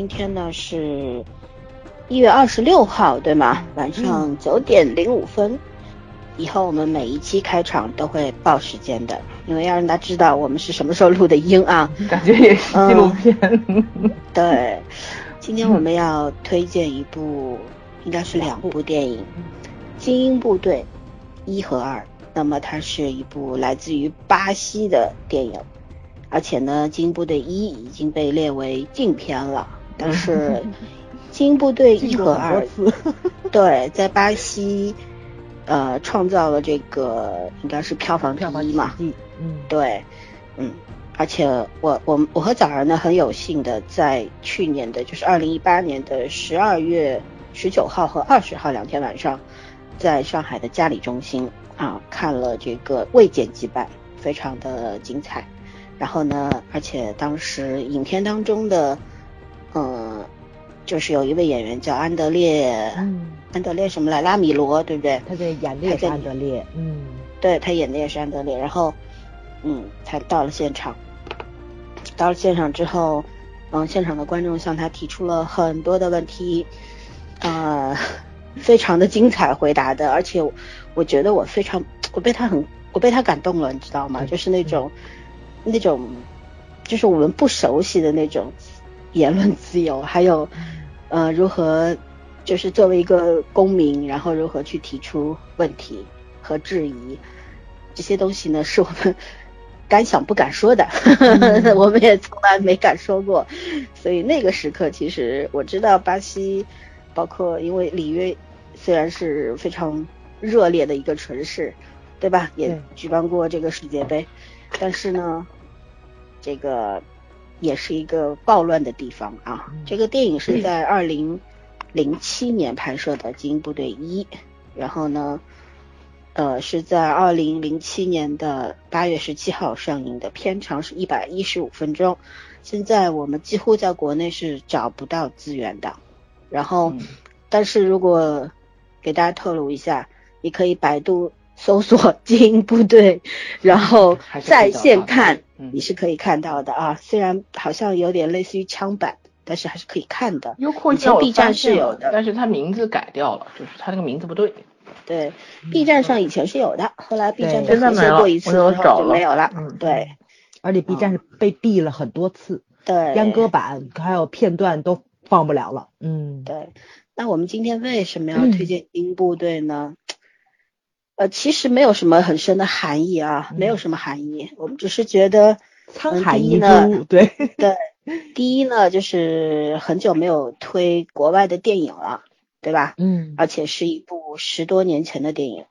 今天呢是一月二十六号，对吗？晚上九点零五分。以后我们每一期开场都会报时间的，因为要让大家知道我们是什么时候录的音啊。感觉也是纪录片。对，今天我们要推荐一部，应该是两部电影，《精英部队》一和二。那么它是一部来自于巴西的电影，而且呢，《精英部队一》已经被列为禁片了。但是，《精英部队一和二》对，在巴西。呃，创造了这个应该是票房第一嘛，嗯，对，嗯，而且我我我和早儿呢很有幸的在去年的就是二零一八年的十二月十九号和二十号两天晚上，在上海的嘉里中心啊看了这个未剪辑版，非常的精彩。然后呢，而且当时影片当中的，嗯，就是有一位演员叫安德烈。安德烈什么来？拉米罗，对不对？他在演的也是安德烈，嗯，对他演的也是安德烈。然后，嗯，他到了现场。到了现场之后，嗯，现场的观众向他提出了很多的问题，呃，非常的精彩回答的。而且，我觉得我非常，我被他很，我被他感动了，你知道吗？就是那种，那种，就是我们不熟悉的那种言论自由，还有，呃，如何。就是作为一个公民，然后如何去提出问题和质疑，这些东西呢，是我们敢想不敢说的，我们也从来没敢说过。所以那个时刻，其实我知道巴西，包括因为里约虽然是非常热烈的一个城市，对吧？也举办过这个世界杯，但是呢，这个也是一个暴乱的地方啊。这个电影是 在二零。零七年拍摄的《精英部队一》，然后呢，呃，是在二零零七年的八月十七号上映的，片长是一百一十五分钟。现在我们几乎在国内是找不到资源的。然后，但是如果给大家透露一下，你可以百度搜索《精英部队》，然后在线看，你是可以看到的啊。虽然好像有点类似于枪版。但是还是可以看的。优酷以前 B 站是有的，但是它名字改掉了，就是它那个名字不对。对，B 站上以前是有的，后来 B 站被更新过一次之后就没有了。嗯，对。而且 B 站是被毙了很多次，对，阉割版还有片段都放不了了。嗯，对。那我们今天为什么要推荐 《精英部队》呢？呃，其实没有什么很深的含义啊，没有什么含义。我们只是觉得沧海一珠，对对。第一呢，就是很久没有推国外的电影了，对吧？嗯，而且是一部十多年前的电影。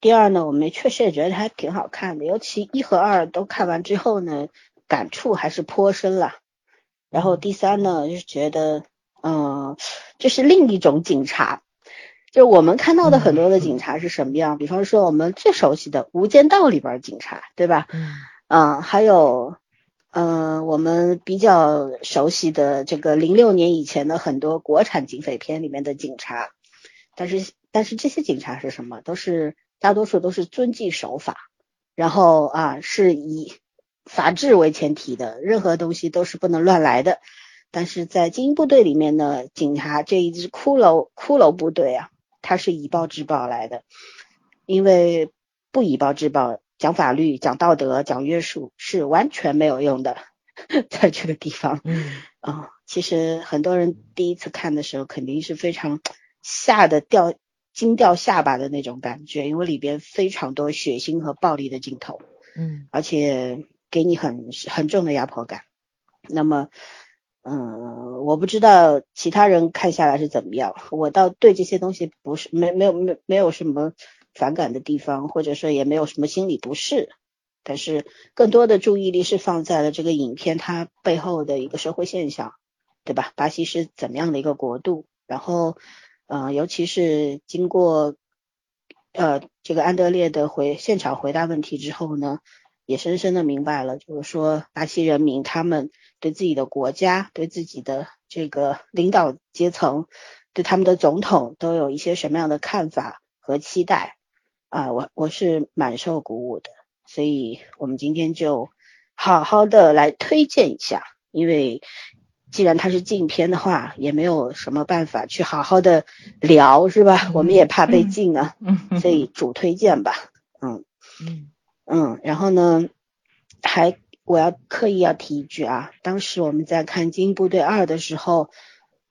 第二呢，我们确实也觉得它挺好看的，尤其一和二都看完之后呢，感触还是颇深了。然后第三呢，就是觉得，嗯，这是另一种警察，就我们看到的很多的警察是什么样？比方说我们最熟悉的《无间道》里边警察，对吧？嗯，嗯，还有。嗯，我们比较熟悉的这个零六年以前的很多国产警匪片里面的警察，但是但是这些警察是什么？都是大多数都是遵纪守法，然后啊是以法治为前提的，任何东西都是不能乱来的。但是在精英部队里面呢，警察这一支骷髅骷髅部队啊，他是以暴制暴来的，因为不以暴制暴。讲法律、讲道德、讲约束是完全没有用的，在这个地方，嗯啊，其实很多人第一次看的时候，肯定是非常吓得掉惊掉下巴的那种感觉，因为里边非常多血腥和暴力的镜头，嗯，而且给你很很重的压迫感。那么，嗯，我不知道其他人看下来是怎么样，我倒对这些东西不是没没有没没有什么。反感的地方，或者说也没有什么心理不适，但是更多的注意力是放在了这个影片它背后的一个社会现象，对吧？巴西是怎么样的一个国度？然后，嗯，尤其是经过呃这个安德烈的回现场回答问题之后呢，也深深的明白了，就是说巴西人民他们对自己的国家、对自己的这个领导阶层、对他们的总统都有一些什么样的看法和期待。啊，我我是蛮受鼓舞的，所以我们今天就好好的来推荐一下，因为既然它是禁片的话，也没有什么办法去好好的聊，是吧？我们也怕被禁啊，所以主推荐吧，嗯嗯嗯，然后呢，还我要刻意要提一句啊，当时我们在看《精英部队二》的时候，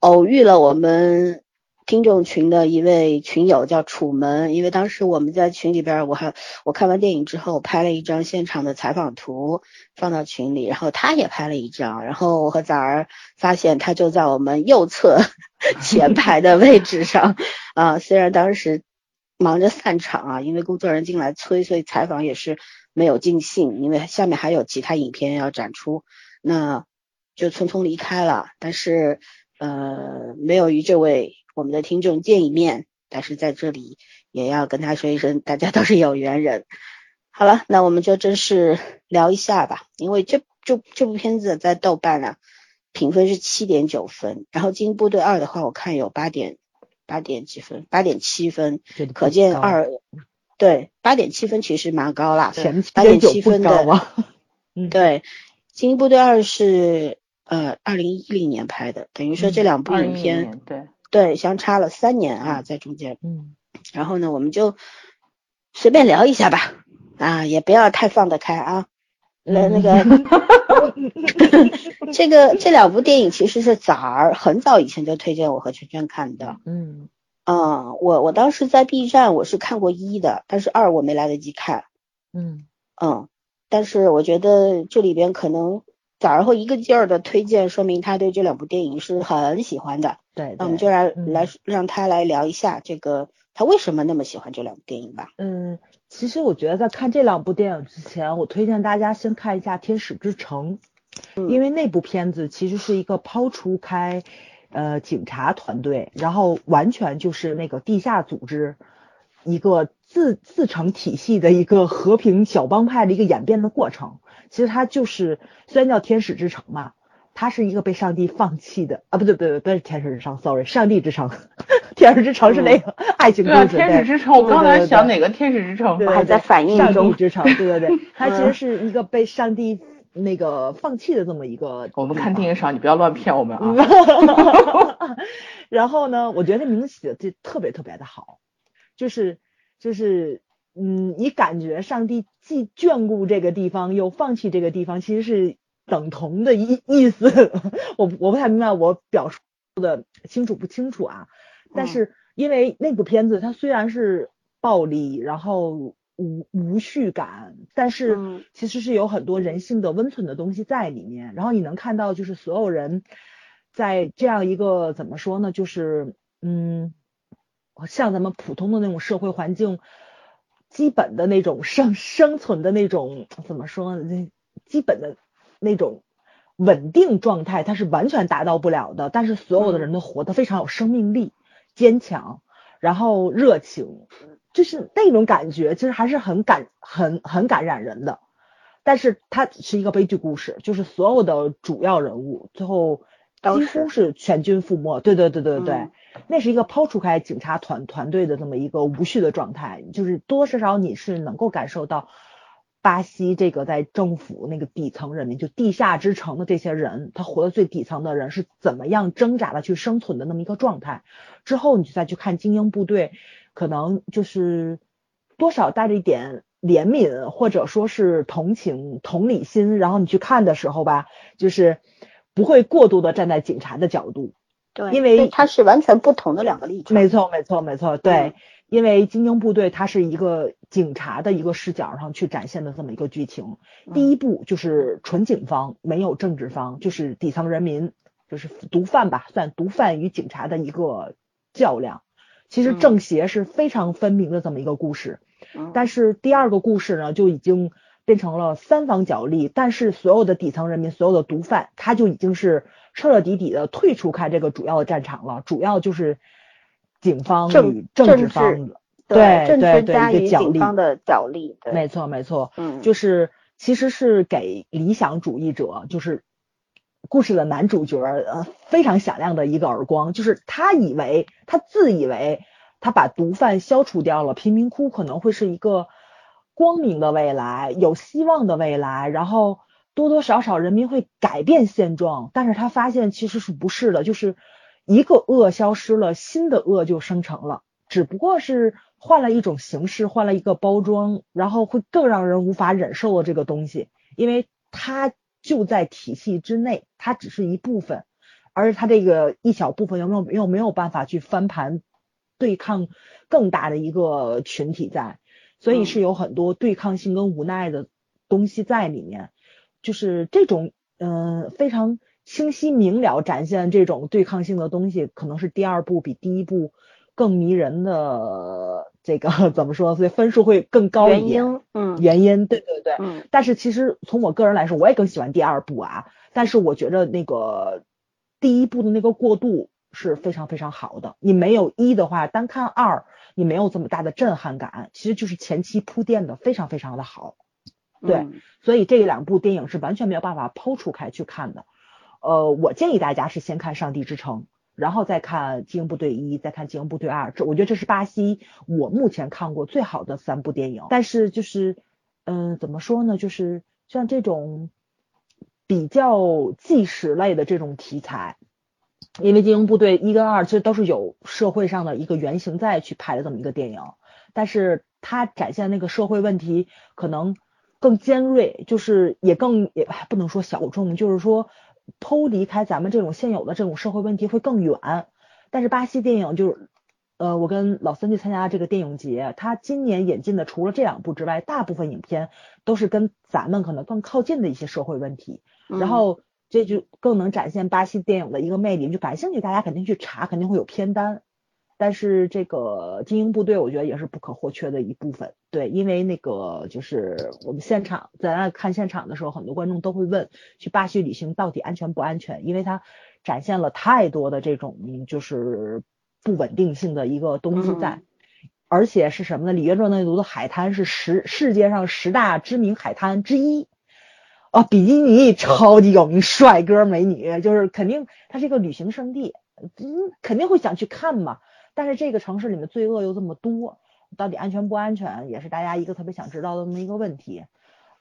偶遇了我们。听众群的一位群友叫楚门，因为当时我们在群里边，我还我看完电影之后拍了一张现场的采访图放到群里，然后他也拍了一张，然后我和崽儿发现他就在我们右侧 前排的位置上 啊，虽然当时忙着散场啊，因为工作人员进来催，所以采访也是没有尽兴，因为下面还有其他影片要展出，那就匆匆离开了，但是呃没有与这位。我们的听众见一面，但是在这里也要跟他说一声，大家都是有缘人。好了，那我们就正式聊一下吧。因为这这这部片子在豆瓣啊，评分是七点九分，然后《精英部队二》的话，我看有八点八点几分，八点七分，可见二对八点七分其实蛮高啦，八点七分的，嗯，对，《精英部队二》是呃二零一零年拍的，等于说这两部影片对。对，相差了三年啊，在中间。嗯，然后呢，我们就随便聊一下吧，啊，也不要太放得开啊。那那个，这个这两部电影其实是崽儿很早以前就推荐我和圈圈看的。嗯，啊，我我当时在 B 站我是看过一的，但是二我没来得及看。嗯嗯，但是我觉得这里边可能。早儿会一个劲儿的推荐，说明他对这两部电影是很喜欢的。对，那我们就来来让他来聊一下这个他为什么那么喜欢这两部电影吧。嗯，其实我觉得在看这两部电影之前，我推荐大家先看一下《天使之城》，因为那部片子其实是一个抛出开呃警察团队，然后完全就是那个地下组织一个自自成体系的一个和平小帮派的一个演变的过程。其实它就是虽然叫天使之城嘛，它是一个被上帝放弃的啊，不对不对不是天使之城，sorry，上帝之城，天使之城是那个爱情故事。对，天使之城，我刚才想哪个天使之城，还在反应中。上帝之城，对对对，它 其实是一个被上帝那个放弃的这么一个。我们看电影少，你不要乱骗我们啊。然后呢，我觉得名字起的就特别特别的好，就是就是。嗯，你感觉上帝既眷顾这个地方，又放弃这个地方，其实是等同的意意思。我我不太明白我表述的清楚不清楚啊？但是因为那部片子它虽然是暴力，然后无无序感，但是其实是有很多人性的温存的东西在里面。然后你能看到，就是所有人在这样一个怎么说呢？就是嗯，像咱们普通的那种社会环境。基本的那种生生存的那种怎么说呢？基本的那种稳定状态，它是完全达到不了的。但是所有的人都活得非常有生命力、坚强，然后热情，就是那种感觉，其实还是很感、很很感染人的。但是它是一个悲剧故事，就是所有的主要人物最后。几乎是全军覆没，对对对对对，那是一个抛除开警察团团队的这么一个无序的状态，就是多多少少你是能够感受到巴西这个在政府那个底层人民，就地下之城的这些人，他活的最底层的人是怎么样挣扎的去生存的那么一个状态。之后你就再去看精英部队，可能就是多少带着一点怜悯或者说是同情、同理心，然后你去看的时候吧，就是。不会过度的站在警察的角度，对，因为它是完全不同的两个立场。没错，没错，没错，对，因为精英部队它是一个警察的一个视角上去展现的这么一个剧情。第一部就是纯警方，没有政治方，就是底层人民，就是毒贩吧，算毒贩与警察的一个较量。其实正邪是非常分明的这么一个故事。但是第二个故事呢，就已经。变成了三方角力，但是所有的底层人民，所有的毒贩，他就已经是彻彻底底的退出开这个主要的战场了。主要就是警方与政治方，对对对，一个角力的角力，没错没错，嗯，就是其实是给理想主义者，就是故事的男主角，呃，非常响亮的一个耳光，就是他以为他自以为他把毒贩消除掉了，贫民窟可能会是一个。光明的未来，有希望的未来，然后多多少少人民会改变现状，但是他发现其实是不是的，就是一个恶消失了，新的恶就生成了，只不过是换了一种形式，换了一个包装，然后会更让人无法忍受的这个东西，因为它就在体系之内，它只是一部分，而它这个一小部分又没有又没有办法去翻盘对抗更大的一个群体在，所以是有很多对抗性跟无奈的东西在里面。就是这种嗯非常清晰明了展现这种对抗性的东西，可能是第二部比第一部更迷人的这个怎么说？所以分数会更高一点。原因，嗯，原因，对对对。嗯。但是其实从我个人来说，我也更喜欢第二部啊。但是我觉得那个第一部的那个过渡是非常非常好的。你没有一的话，单看二，你没有这么大的震撼感。其实就是前期铺垫的非常非常的好。对，所以这两部电影是完全没有办法剖出开去看的。呃，我建议大家是先看《上帝之城》，然后再看《精英部队一》，再看《精英部队二》。这我觉得这是巴西我目前看过最好的三部电影。但是就是，嗯，怎么说呢？就是像这种比较纪实类的这种题材，因为《精英部队一》跟二其实都是有社会上的一个原型在去拍的这么一个电影，但是它展现那个社会问题可能。更尖锐，就是也更也不能说小众，就是说剖离开咱们这种现有的这种社会问题会更远。但是巴西电影就是，呃，我跟老三去参加这个电影节，他今年引进的除了这两部之外，大部分影片都是跟咱们可能更靠近的一些社会问题，然后这就更能展现巴西电影的一个魅力。就感兴趣，大家肯定去查，肯定会有片单。但是这个精英部队，我觉得也是不可或缺的一部分。对，因为那个就是我们现场在那看现场的时候，很多观众都会问，去巴西旅行到底安全不安全？因为它展现了太多的这种就是不稳定性的一个东西在，而且是什么呢？里约热内卢的海滩是十世界上十大知名海滩之一，啊，比基尼超级有名，帅哥美女，就是肯定它是一个旅行胜地，嗯，肯定会想去看嘛。但是这个城市里面罪恶又这么多，到底安全不安全，也是大家一个特别想知道的那么一个问题。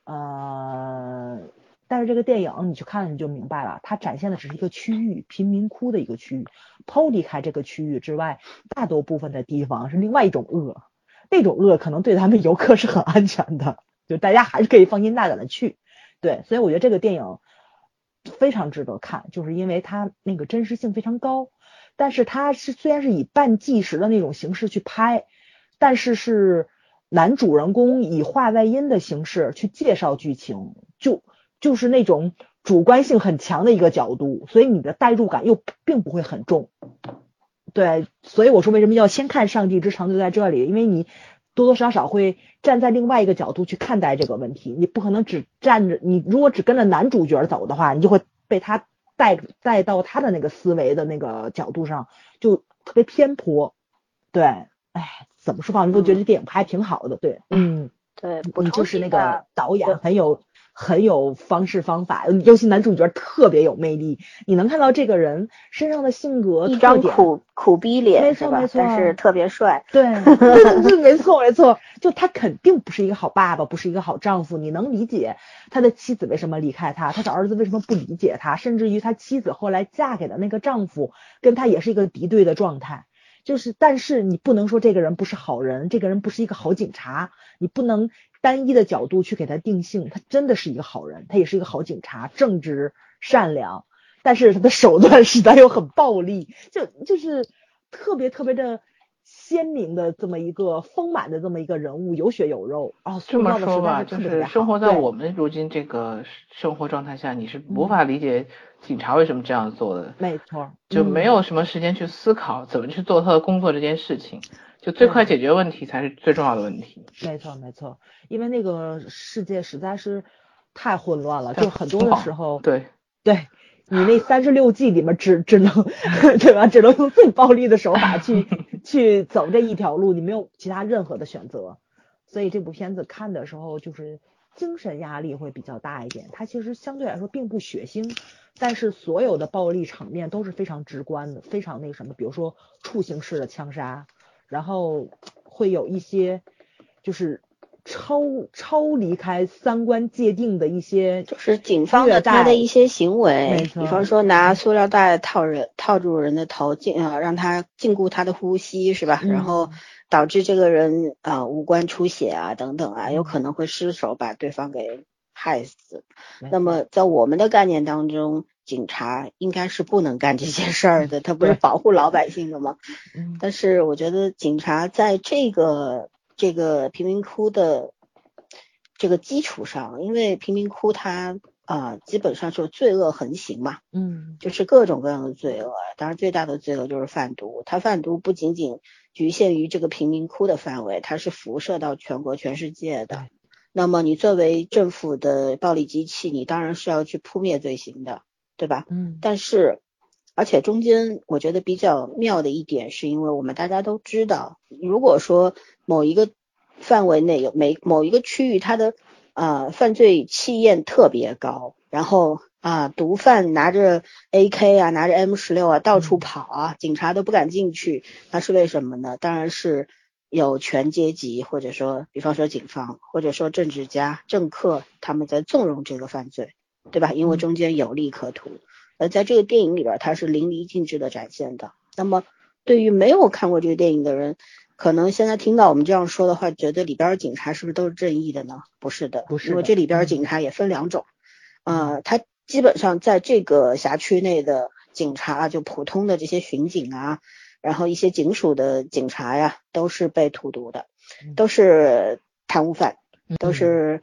呃，但是这个电影你去看你就明白了，它展现的只是一个区域贫民窟的一个区域，抛离开这个区域之外，大多部分的地方是另外一种恶，那种恶可能对咱们游客是很安全的，就大家还是可以放心大胆的去。对，所以我觉得这个电影非常值得看，就是因为它那个真实性非常高。但是他是虽然是以半纪实的那种形式去拍，但是是男主人公以话外音的形式去介绍剧情，就就是那种主观性很强的一个角度，所以你的代入感又并不会很重。对，所以我说为什么要先看《上帝之城》就在这里，因为你多多少少会站在另外一个角度去看待这个问题，你不可能只站着，你如果只跟着男主角走的话，你就会被他。带带到他的那个思维的那个角度上，就特别偏颇。对，哎，怎么说吧，你都觉得这电影拍挺好的。对，嗯，对，你就是那个导演很有很有方式方法，尤其男主角特别有魅力。你能看到这个人身上的性格一张苦苦逼脸，没错没错，但是特别帅。对，对对，没错没错。就他肯定不是一个好爸爸，不是一个好丈夫。你能理解他的妻子为什么离开他，他的儿子为什么不理解他，甚至于他妻子后来嫁给的那个丈夫跟他也是一个敌对的状态。就是，但是你不能说这个人不是好人，这个人不是一个好警察，你不能单一的角度去给他定性。他真的是一个好人，他也是一个好警察，正直善良，但是他的手段实在又很暴力，就就是特别特别的。鲜明的这么一个丰满的这么一个人物，有血有肉哦。这么说吧，就是生活在我们如今这个生活状态下，你是无法理解警察为什么这样做的。没错，就没有什么时间去思考怎么去做他的工作这件事情，就最快解决问题才是最重要的问题。没错没错，因为那个世界实在是太混乱了，就很多的时候，对对。你那三十六计里面只只能对吧？只能用最暴力的手法去 去走这一条路，你没有其他任何的选择。所以这部片子看的时候就是精神压力会比较大一点。它其实相对来说并不血腥，但是所有的暴力场面都是非常直观的，非常那什么。比如说触形式的枪杀，然后会有一些就是超超离开三观界定的一些，就是警方的他的一些行为，比方说拿塑料袋套人套住人的头，禁啊让他禁锢他的呼吸，是吧？然后导致这个人啊五官出血啊等等啊，有可能会失手把对方给害死。那么在我们的概念当中，警察应该是不能干这些事儿的，他不是保护老百姓的吗？但是我觉得警察在这个。这个贫民窟的这个基础上，因为贫民窟它啊基本上是罪恶横行嘛，嗯，就是各种各样的罪恶。当然，最大的罪恶就是贩毒。它贩毒不仅仅局限于这个贫民窟的范围，它是辐射到全国、全世界的。那么，你作为政府的暴力机器，你当然是要去扑灭罪行的，对吧？嗯。但是，而且中间我觉得比较妙的一点，是因为我们大家都知道，如果说某一个范围内有每某一个区域，它的啊犯罪气焰特别高，然后啊毒贩拿着 AK 啊，拿着 M 十六啊到处跑啊，警察都不敢进去，那是为什么呢？当然是有权阶级或者说，比方说警方或者说政治家、政客他们在纵容这个犯罪，对吧？因为中间有利可图，而在这个电影里边，它是淋漓尽致的展现的。那么对于没有看过这个电影的人，可能现在听到我们这样说的话，觉得里边警察是不是都是正义的呢？不是的，不是，因为这里边警察也分两种，呃，他基本上在这个辖区内的警察，就普通的这些巡警啊，然后一些警署的警察呀，都是被荼毒的，都是贪污犯，都是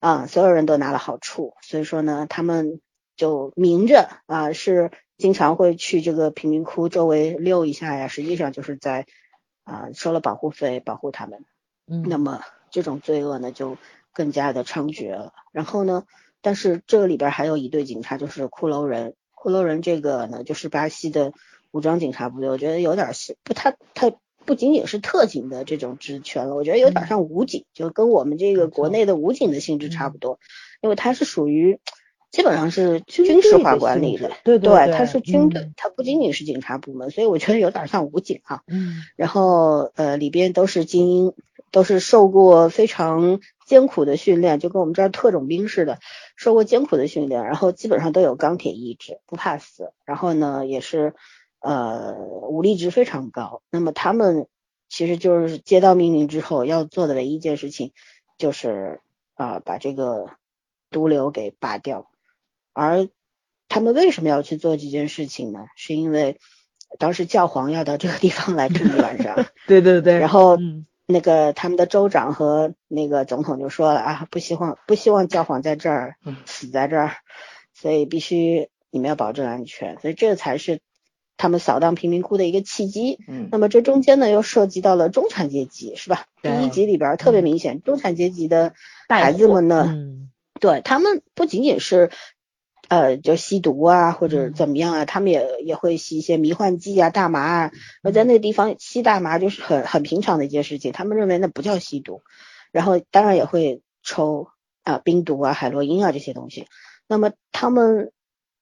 啊，所有人都拿了好处，所以说呢，他们就明着啊是经常会去这个贫民窟周围溜一下呀，实际上就是在。啊，收了保护费保护他们，嗯，那么这种罪恶呢就更加的猖獗了。然后呢，但是这个里边还有一队警察，就是骷髅人。骷髅人这个呢，就是巴西的武装警察部队，我觉得有点像不，他他不仅仅是特警的这种职权了，我觉得有点像武警，就跟我们这个国内的武警的性质差不多，因为它是属于。基本上是军事化管理的，对对，它是军队，它不仅仅是警察部门，所以我觉得有点像武警啊。嗯。然后呃，里边都是精英，都是受过非常艰苦的训练，就跟我们这儿特种兵似的，受过艰苦的训练，然后基本上都有钢铁意志，不怕死。然后呢，也是呃武力值非常高。那么他们其实就是接到命令之后要做的唯一一件事情，就是啊把这个毒瘤给拔掉。而他们为什么要去做这件事情呢？是因为当时教皇要到这个地方来住一晚上。对对对。然后那个他们的州长和那个总统就说了啊，不希望不希望教皇在这儿死在这儿，所以必须你们要保证安全。所以这才是他们扫荡贫民窟的一个契机。嗯。那么这中间呢，又涉及到了中产阶级，是吧？第一集里边特别明显，中产阶级的孩子们呢，对他们不仅仅是。呃，就吸毒啊，或者怎么样啊，他们也也会吸一些迷幻剂啊、大麻啊。而在那个地方吸大麻就是很很平常的一件事情，他们认为那不叫吸毒。然后当然也会抽啊冰毒啊、海洛因啊这些东西。那么他们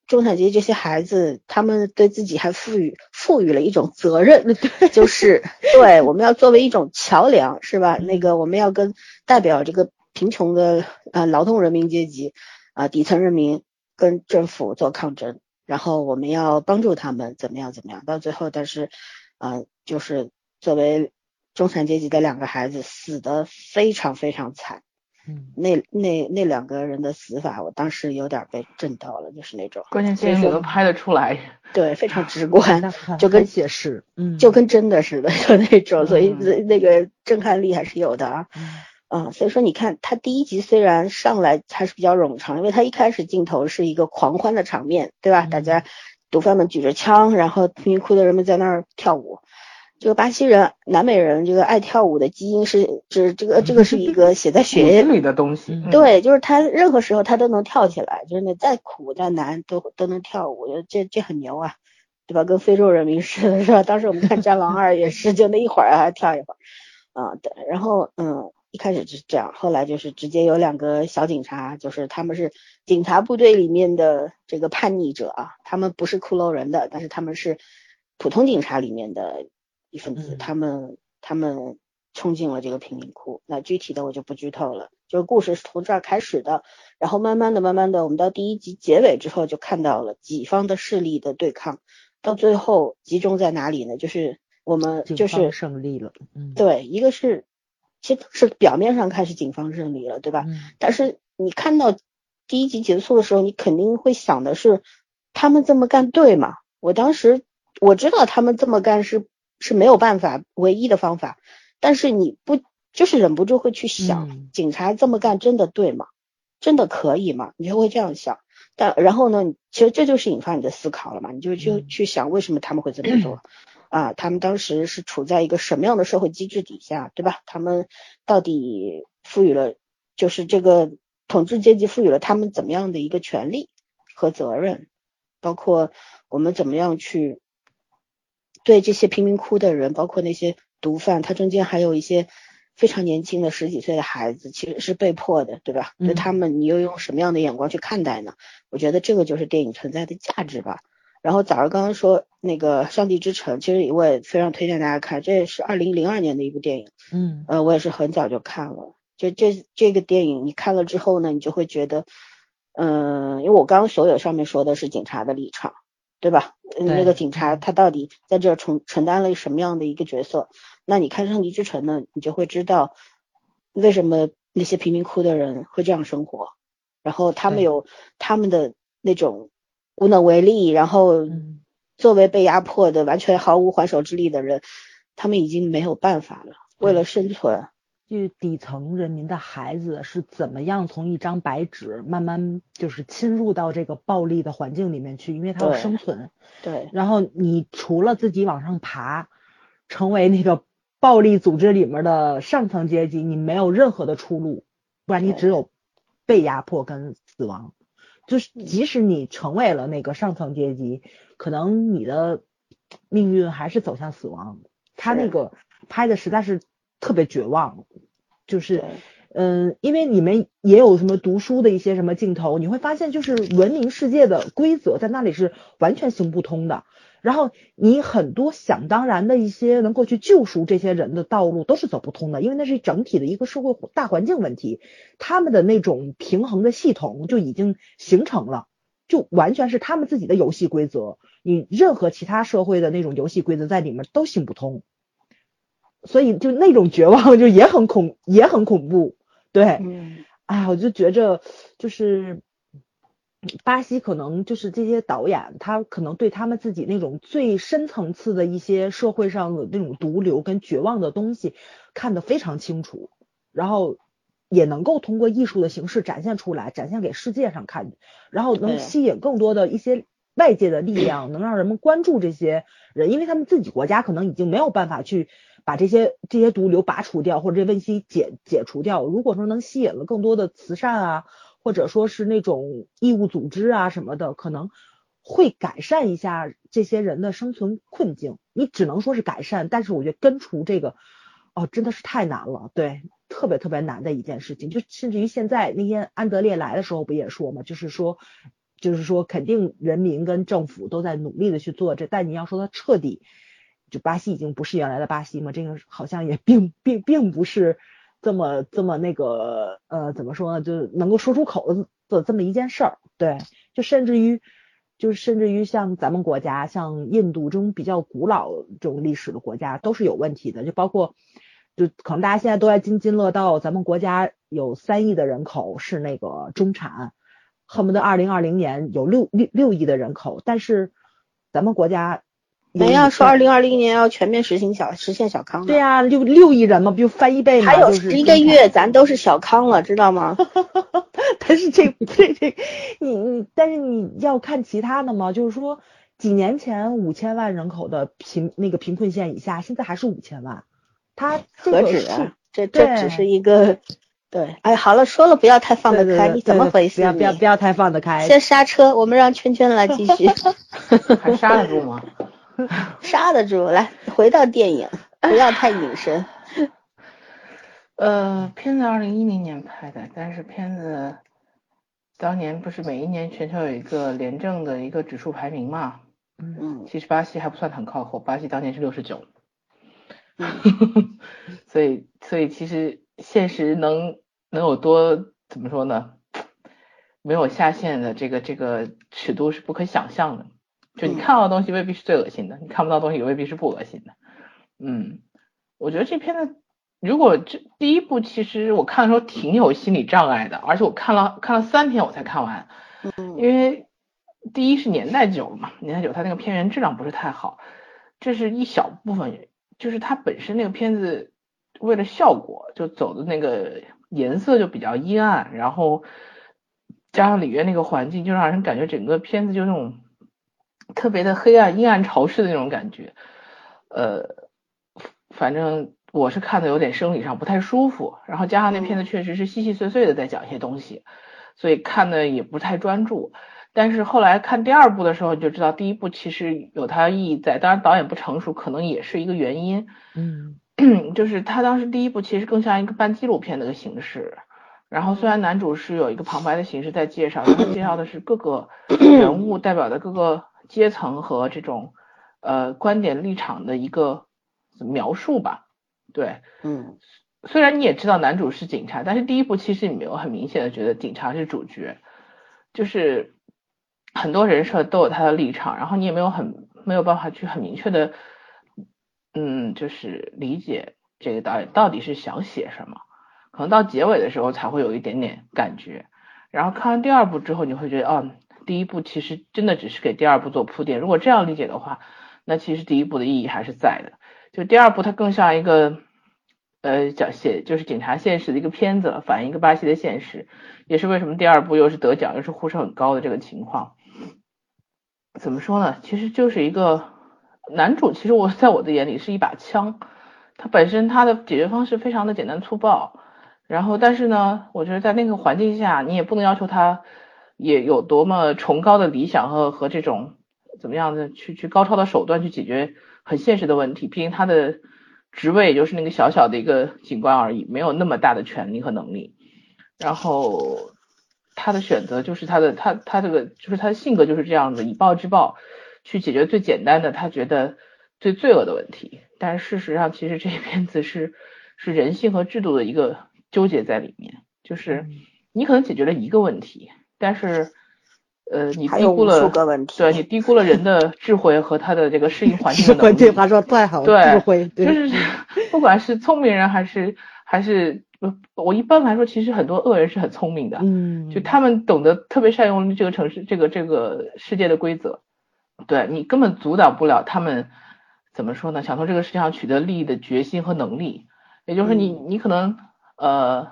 中产阶级这些孩子，他们对自己还赋予赋予了一种责任，就是对我们要作为一种桥梁，是吧？那个我们要跟代表这个贫穷的呃劳动人民阶级啊底层人民。跟政府做抗争，然后我们要帮助他们怎么样怎么样，到最后，但是，啊，就是作为中产阶级的两个孩子死的非常非常惨，嗯，那那那两个人的死法，我当时有点被震到了，就是那种，关键电影都拍得出来，对，非常直观，就跟写实，嗯，就跟真的似的，就那种，所以那个震撼力还是有的啊。啊，所以说你看，他第一集虽然上来还是比较冗长，因为他一开始镜头是一个狂欢的场面，对吧？大家毒贩们举着枪，然后贫民窟的人们在那儿跳舞。这个巴西人、南美人这个爱跳舞的基因是，是这个这个是一个写在血液 里的东西。对，就是他任何时候他都能跳起来，就是那再苦再难都都能跳舞，这这很牛啊，对吧？跟非洲人民似的，是吧？当时我们看《战狼二》也是，就那一会儿还跳一会儿啊，对，然后嗯。一开始是这样，后来就是直接有两个小警察，就是他们是警察部队里面的这个叛逆者啊，他们不是骷髅人的，但是他们是普通警察里面的一份子，他们他们冲进了这个贫民窟。那具体的我就不剧透了，就是故事是从这儿开始的，然后慢慢的、慢慢的，我们到第一集结尾之后就看到了己方的势力的对抗，到最后集中在哪里呢？就是我们就是胜利了，嗯，对，一个是其实是表面上看是警方胜利了，对吧？嗯，但是你看到第一集结束的时候，你肯定会想的是，他们这么干对吗？我当时我知道他们这么干是是没有办法唯一的方法，但是你不就是忍不住会去想，警察这么干真的对吗？真的可以吗？你就会这样想。但然后呢，其实这就是引发你的思考了嘛，你就就去想为什么他们会这么做 啊？他们当时是处在一个什么样的社会机制底下，对吧？他们到底赋予了就是这个统治阶级赋予了他们怎么样的一个权利和责任？包括我们怎么样去对这些贫民窟的人，包括那些毒贩，他中间还有一些非常年轻的十几岁的孩子，其实是被迫的，对吧？对他们，你又用什么样的眼光去看待呢？我觉得这个就是电影存在的价值吧。然后早上刚刚说那个《上帝之城》，其实我也非常推荐大家看，这也是二零零二年的一部电影。嗯，呃，我也是很早就看了。就这这个电影，你看了之后呢，你就会觉得。嗯，因为我刚刚所有上面说的是警察的立场，对吧？那个警察他到底在这承承担了什么样的一个角色？那你看《上帝之城》呢，你就会知道为什么那些贫民窟的人会这样生活，然后他们有他们的那种无能为力，然后作为被压迫的完全毫无还手之力的人，他们已经没有办法了，为了生存。就底层人民的孩子是怎么样从一张白纸慢慢就是侵入到这个暴力的环境里面去，因为他要生存。对。然后你除了自己往上爬，成为那个暴力组织里面的上层阶级，你没有任何的出路，不然你只有被压迫跟死亡。就是即使你成为了那个上层阶级，可能你的命运还是走向死亡。他那个拍的实在是。特别绝望，就是，嗯，因为你们也有什么读书的一些什么镜头，你会发现就是文明世界的规则在那里是完全行不通的，然后你很多想当然的一些能够去救赎这些人的道路都是走不通的，因为那是整体的一个社会大环境问题，他们的那种平衡的系统就已经形成了，就完全是他们自己的游戏规则，你任何其他社会的那种游戏规则在里面都行不通。所以就那种绝望就也很恐也很恐怖，对，哎呀，我就觉着就是巴西可能就是这些导演，他可能对他们自己那种最深层次的一些社会上的那种毒瘤跟绝望的东西看得非常清楚，然后也能够通过艺术的形式展现出来，展现给世界上看，然后能吸引更多的一些外界的力量，能让人们关注这些人，因为他们自己国家可能已经没有办法去。把这些这些毒瘤拔除掉，或者这问题解解除掉。如果说能吸引了更多的慈善啊，或者说是那种义务组织啊什么的，可能会改善一下这些人的生存困境。你只能说是改善，但是我觉得根除这个，哦，真的是太难了，对，特别特别难的一件事情。就甚至于现在那天安德烈来的时候不也说嘛，就是说，就是说肯定人民跟政府都在努力的去做这，但你要说他彻底。就巴西已经不是原来的巴西嘛，这个好像也并并并不是这么这么那个呃怎么说呢，就能够说出口的这么一件事儿。对，就甚至于就甚至于像咱们国家，像印度这种比较古老这种历史的国家都是有问题的。就包括就可能大家现在都在津津乐道，咱们国家有三亿的人口是那个中产，恨不得二零二零年有六六六亿的人口，但是咱们国家。没呀，说二零二零年要全面实行小实现小康。对呀，六六亿人嘛，不就翻一倍吗？还有十一个月，咱都是小康了，知道吗？但是这这这，你你，但是你要看其他的嘛，就是说几年前五千万人口的贫那个贫困线以下，现在还是五千万，它 何止啊？这这只是一个对，哎，好了，说了不要太放得开，你怎么回事？不要不要不要太放得开。先刹车，我们让圈圈来继续。还刹得住吗？刹得住，来回到电影，不要太隐身。呃，片子二零一零年拍的，但是片子当年不是每一年全球有一个廉政的一个指数排名嘛？嗯，其实巴西还不算很靠后，巴西当年是六十九。所以所以其实现实能能有多怎么说呢？没有下限的这个这个尺度是不可想象的。就你看到的东西未必是最恶心的，你看不到东西也未必是不恶心的。嗯，我觉得这片子如果这第一部其实我看的时候挺有心理障碍的，而且我看了看了三天我才看完。嗯，因为第一是年代久了嘛，年代久它那个片源质量不是太好，这是一小部分，就是它本身那个片子为了效果就走的那个颜色就比较阴暗，然后加上里面那个环境，就让人感觉整个片子就那种特别的黑暗、阴暗、潮湿的那种感觉，呃，反正我是看的有点生理上不太舒服，然后加上那片子确实是细细碎碎的在讲一些东西。所以看的也不太专注，但是后来看第二部的时候就知道第一部其实有它的意义在，当然导演不成熟可能也是一个原因，嗯，就是他当时第一部其实更像一个半纪录片的一个形式，然后虽然男主是有一个旁白的形式在介绍，但他介绍的是各个人物 代表的各个阶层和这种呃观点立场的一个描述吧，对，嗯。虽然你也知道男主是警察，但是第一部其实你没有很明显的觉得警察是主角，就是很多人设都有他的立场，然后你也没有很没有办法去很明确的，嗯，就是理解这个导演到底是想写什么，可能到结尾的时候才会有一点点感觉，然后看完第二部之后，你会觉得，哦，第一部其实真的只是给第二部做铺垫，如果这样理解的话，那其实第一部的意义还是在的，就第二部它更像一个。呃，讲写就是警察现实的一个片子，反映一个巴西的现实，也是为什么第二部又是得奖又是呼声很高的这个情况。怎么说呢？其实就是一个男主，其实我在我的眼里是一把枪，他本身他的解决方式非常的简单粗暴，然后但是呢，我觉得在那个环境下，你也不能要求他也有多么崇高的理想和和这种怎么样的去去高超的手段去解决很现实的问题，毕竟他的。职位也就是那个小小的一个警官而已，没有那么大的权利和能力。然后他的选择就是他的他他这个就是他的性格就是这样子，以暴制暴，去解决最简单的他觉得最罪恶的问题。但是事实上，其实这片子是是人性和制度的一个纠结在里面，就是你可能解决了一个问题，但是。呃，你低估了，对你低估了人的智慧和他的这个适应环境的能力。这话说太好了，智慧就是不管是聪明人还是还是，我一般来说其实很多恶人是很聪明的，嗯，就他们懂得特别善用这个城市这个这个世界的规则，对你根本阻挡不了他们怎么说呢？想从这个世界上取得利益的决心和能力，也就是你你可能呃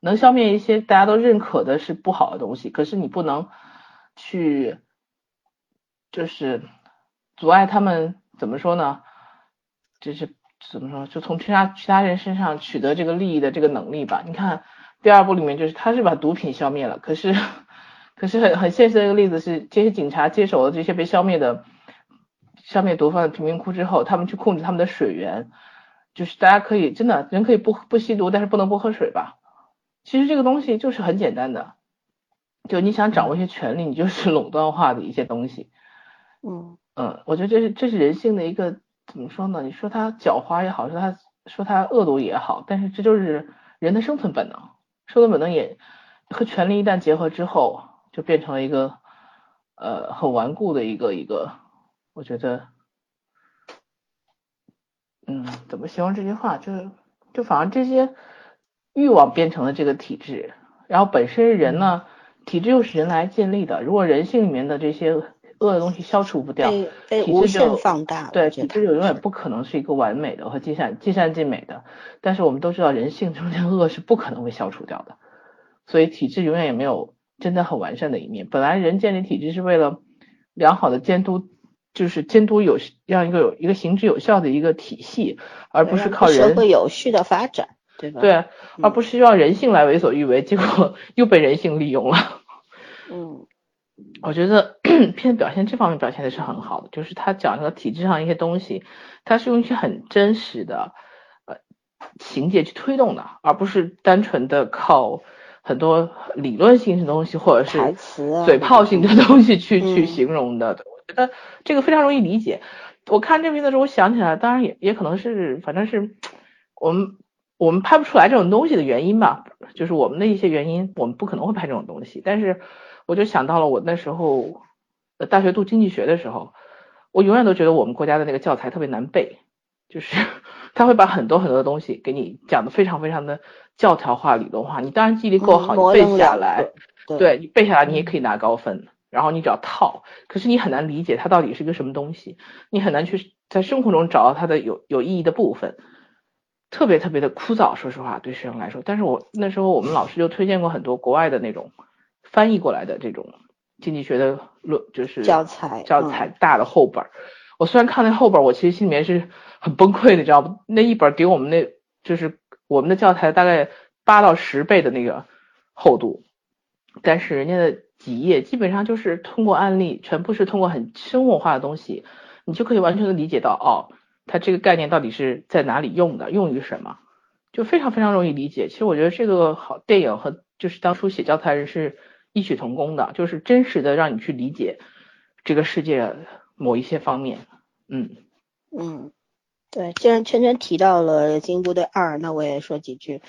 能消灭一些大家都认可的是不好的东西，可是你不能。去，就是阻碍他们怎么说呢？就是怎么说？就从其他其他人身上取得这个利益的这个能力吧。你看第二部里面，就是他是把毒品消灭了，可是可是很很现实的一个例子是，这些警察接手了这些被消灭的消灭毒贩的贫民窟之后，他们去控制他们的水源，就是大家可以真的人可以不不吸毒，但是不能不喝水吧？其实这个东西就是很简单的。就你想掌握一些权利，你就是垄断化的一些东西。嗯嗯，我觉得这是这是人性的一个怎么说呢？你说他狡猾也好，说他说他恶毒也好，但是这就是人的生存本能。生存本能也和权力一旦结合之后，就变成了一个呃很顽固的一个一个。我觉得，嗯，怎么形容这句话？就就反而这些欲望变成了这个体制，然后本身人呢？体制又是人来建立的，如果人性里面的这些恶的东西消除不掉，被无限放大。对，体制就永远不可能是一个完美的和尽善尽善尽美的。但是我们都知道，人性中间恶是不可能会消除掉的，所以体制永远也没有真的很完善的一面。本来人建立体制是为了良好的监督，就是监督有让一个有一个行之有效的一个体系，而不是靠人社会有序的发展。对吧？对，而不是让人性来为所欲为，结果 又被人性利用了。嗯，我觉得 片表现这方面表现的是很好的，就是他讲这个体制上一些东西，他是用一些很真实的呃情节去推动的，而不是单纯的靠很多理论性的东西或者是台词、嘴炮性的东西去去形容的。我觉得这个非常容易理解。我看这片的时候，我想起来，当然也也可能是，反正是我们我们拍不出来这种东西的原因吧，就是我们的一些原因，我们不可能会拍这种东西。但是我就想到了我那时候呃大学读经济学的时候，我永远都觉得我们国家的那个教材特别难背，就是 他会把很多很多的东西给你讲的非常非常的教条化、理论化。你当然记忆力够好，你背下来，对你背下来你也可以拿高分。然后你只要套，可是你很难理解它到底是个什么东西，你很难去在生活中找到它的有有意义的部分，特别特别的枯燥，说实话对学生来说。但是我那时候我们老师就推荐过很多国外的那种翻译过来的这种经济学的论，就是教材教材大的厚本。我虽然看那厚本，我其实心里面是很崩溃的，知道不？那一本给我们那就是我们的教材大概八到十倍的那个厚度，但是人家的。几页基本上就是通过案例，全部是通过很生活化的东西，你就可以完全的理解到哦，它这个概念到底是在哪里用的，用于什么，就非常非常容易理解。其实我觉得这个好电影和就是当初写教材人是异曲同工的，就是真实的让你去理解这个世界某一些方面。嗯嗯，对，既然圈圈提到了《精英部队二》，那我也说几句。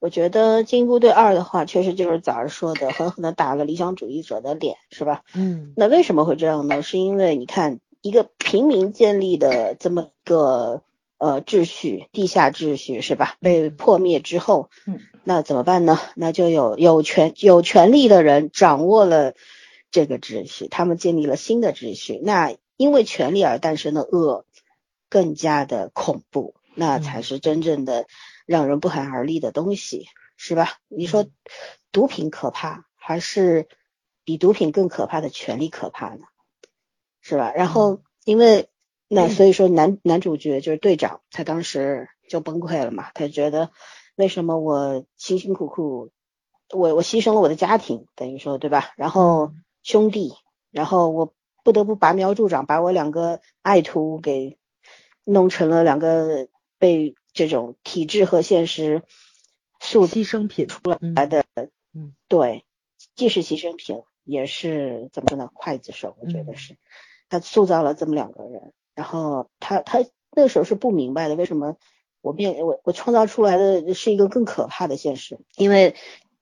我觉得《精英部队二》的话，确实就是早上说的，狠狠的打了理想主义者的脸，是吧？嗯。那为什么会这样呢？是因为你看，一个平民建立的这么一个呃秩序，地下秩序，是吧？被破灭之后，嗯，那怎么办呢？那就有有权有权力的人掌握了这个秩序，他们建立了新的秩序。那因为权力而诞生的恶，更加的恐怖，那才是真正的。让人不寒而栗的东西，是吧？你说毒品可怕，还是比毒品更可怕的权力可怕呢？是吧？然后因为那所以说男男主角就是队长，他当时就崩溃了嘛，他觉得为什么我辛辛苦苦，我我牺牲了我的家庭，等于说对吧？然后兄弟，然后我不得不拔苗助长，把我两个爱徒给弄成了两个被。这种体制和现实塑牺牲品出来的，嗯，对，既是牺牲品，也是怎么说呢？刽子手，我觉得是，他塑造了这么两个人，然后他他那时候是不明白的，为什么我变我我创造出来的是一个更可怕的现实？因为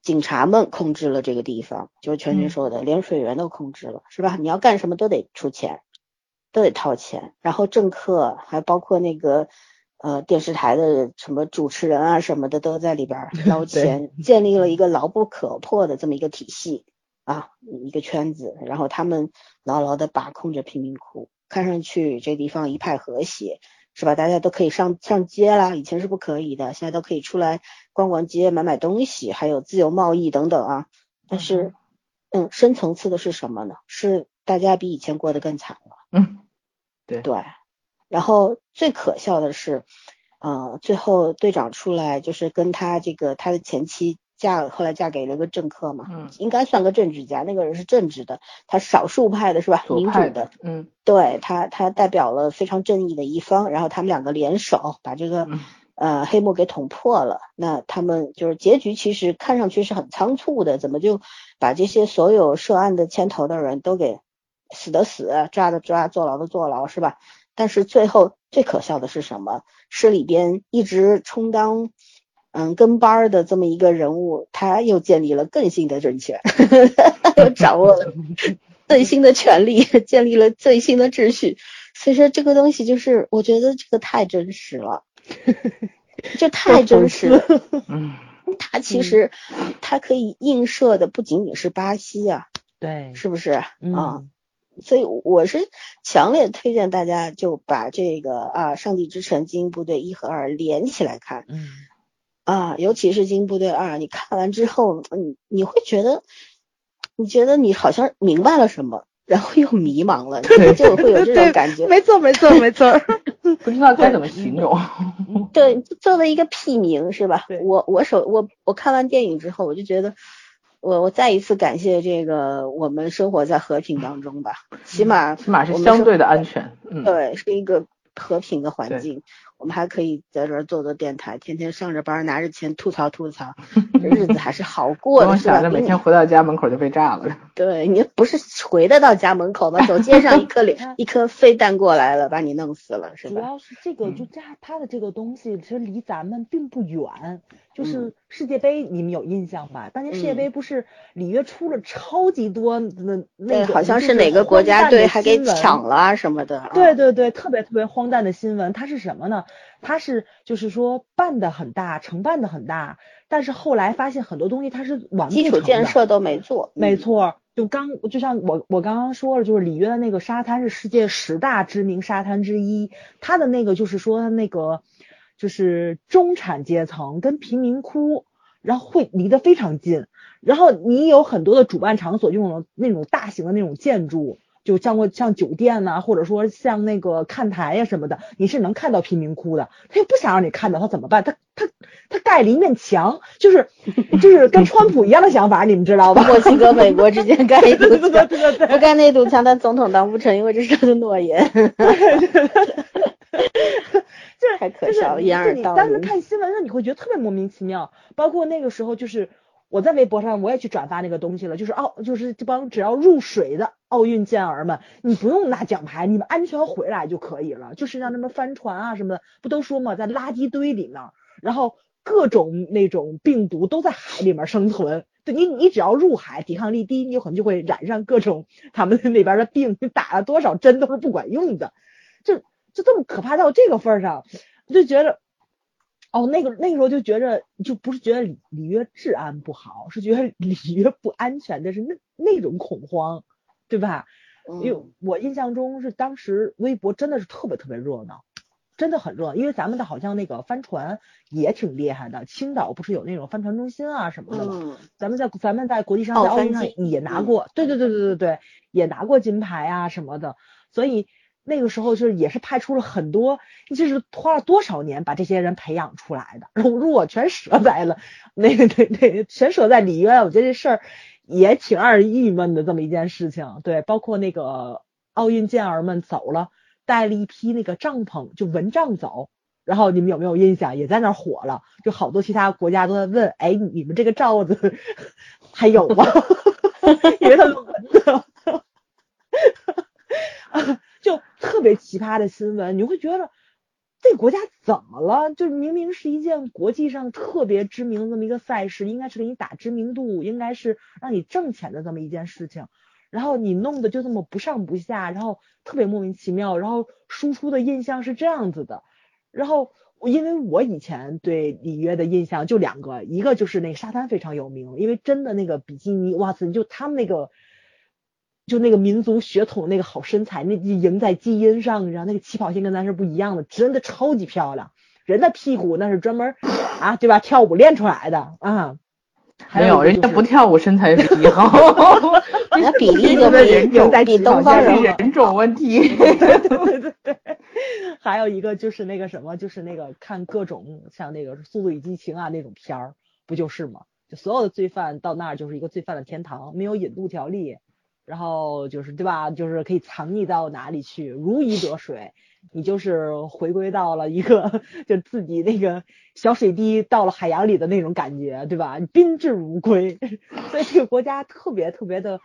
警察们控制了这个地方，就是全军说的，连水源都控制了，是吧？你要干什么都得出钱，都得掏钱，然后政客还包括那个。呃，电视台的什么主持人啊什么的都在里边 捞钱，建立了一个牢不可破的这么一个体系啊，一个圈子，然后他们牢牢的把控着贫民窟，看上去这地方一派和谐，是吧？大家都可以上上街啦，以前是不可以的，现在都可以出来逛逛街、买买东西，还有自由贸易等等啊。但是，嗯，深层次的是什么呢？是大家比以前过得更惨了。嗯，对对。然后最可笑的是，呃，最后队长出来就是跟他这个他的前妻嫁，后来嫁给了个政客嘛，嗯，应该算个政治家，那个人是政治的，他少数派的是吧？民主的，嗯，对他他代表了非常正义的一方，然后他们两个联手把这个呃黑幕给捅破了，那他们就是结局其实看上去是很仓促的，怎么就把这些所有涉案的牵头的人都给死的死，抓的抓，坐牢的坐牢，是吧？但是最后最可笑的是什么？是里边一直充当嗯跟班儿的这么一个人物，他又建立了更新的政权，又掌握了最新的权利，建立了最新的秩序。所以说这个东西就是，我觉得这个太真实了，这太真实了。嗯，它其实它可以映射的不仅仅是巴西啊，对，是不是啊？所以我是强烈推荐大家就把这个啊《上帝之城》精英部队一和二连起来看，嗯，啊，尤其是精英部队二，你看完之后，你你会觉得，你觉得你好像明白了什么，然后又迷茫了，就会有这种感觉。没错，没错，没错，不知道该怎么形容。对，作为一个屁名是吧？我我首我我看完电影之后，我就觉得。我我再一次感谢这个，我们生活在和平当中吧，起码起码是相对的安全，嗯，对，是一个和平的环境。我们还可以在这儿做做电台，天天上着班拿着钱吐槽吐槽，这日子还是好过的，是吧？想着每天回到家门口就被炸了。对你不是回得到家门口吗？走街上一颗 一颗飞弹过来了，把你弄死了，是吧？主要是这个，就炸他的这个东西，其实离咱们并不远，就是世界杯，你们有印象吧？当年世界杯不是里约出了超级多那那好像是哪个国家队还给抢了什么的。对对对，特别特别荒诞的新闻，它是什么呢？它是就是说办的很大，承办的很大，但是后来发现很多东西它是完基础建设都没做。没错，就刚就像我我刚刚说了，就是里约的那个沙滩是世界十大知名沙滩之一，它的那个就是说那个就是中产阶层跟贫民窟，然后会离得非常近，然后你有很多的主办场所，用了那种大型的那种建筑。就像过像酒店呐，或者说像那个看台呀什么的，你是能看到贫民窟的。他又不想让你看到，他怎么办？他他他盖了一面墙，就是就是跟川普一样的想法，你们知道吧？墨西哥、美国之间盖一堵墙，不盖那堵墙，但总统当不成，因为这是他的诺言。就是太可笑了，掩耳盗铃。当时看新闻的时候，你会觉得特别莫名其妙。包括那个时候，就是。我在微博上我也去转发那个东西了，就是奥，就是这帮只要入水的奥运健儿们，你不用拿奖牌，你们安全回来就可以了。就是让他们帆船啊什么的，不都说嘛，在垃圾堆里面，然后各种那种病毒都在海里面生存。对你，你只要入海，抵抗力低，你有可能就会染上各种他们那边的病。打了多少针都是不管用的，就就这么可怕到这个份上，我就觉得。哦，那个那个时候就觉着，就不是觉得里里约治安不好，是觉得里约不安全的是那那种恐慌，对吧？因为我印象中是当时微博真的是特别特别热闹，真的很热闹。因为咱们的好像那个帆船也挺厉害的，青岛不是有那种帆船中心啊什么的吗？咱们在咱们在国际上在奥运上也拿过，对对对对对对，也拿过金牌啊什么的，所以。那个时候就是也是派出了很多，这是花了多少年把这些人培养出来的，如果全折在了那个那那全折在里约，我觉得这事儿也挺让人郁闷的这么一件事情。对，包括那个奥运健儿们走了，带了一批那个帐篷，就蚊帐走，然后你们有没有印象？也在那儿火了，就好多其他国家都在问，哎，你们这个罩子 还有吗？因为他们蚊子。特别奇葩的新闻，你会觉得这国家怎么了？就明明是一件国际上特别知名的这么一个赛事，应该是给你打知名度，应该是让你挣钱的这么一件事情，然后你弄的就这么不上不下，然后特别莫名其妙，然后输出的印象是这样子的。然后因为我以前对里约的印象就两个，一个就是那沙滩非常有名，因为真的那个比基尼，哇塞，就他们那个。就那个民族血统那个好身材，那赢在基因上，你知道那个起跑线跟咱是不一样的，真的超级漂亮。人的屁股那是专门啊，对吧？跳舞练出来的啊。没有，人家不跳舞身材比你好。那比例就比比东方人人种问题。对对对对对。还有一个就是那个什么，就是那个看各种像那个《速度与激情》啊那种片儿，不就是吗？就所有的罪犯到那儿就是一个罪犯的天堂，没有引渡条例。然后就是对吧？就是可以藏匿到哪里去，如鱼得水。你就是回归到了一个 就自己那个小水滴到了海洋里的那种感觉，对吧？你宾至如归。所以这个国家特别特别的，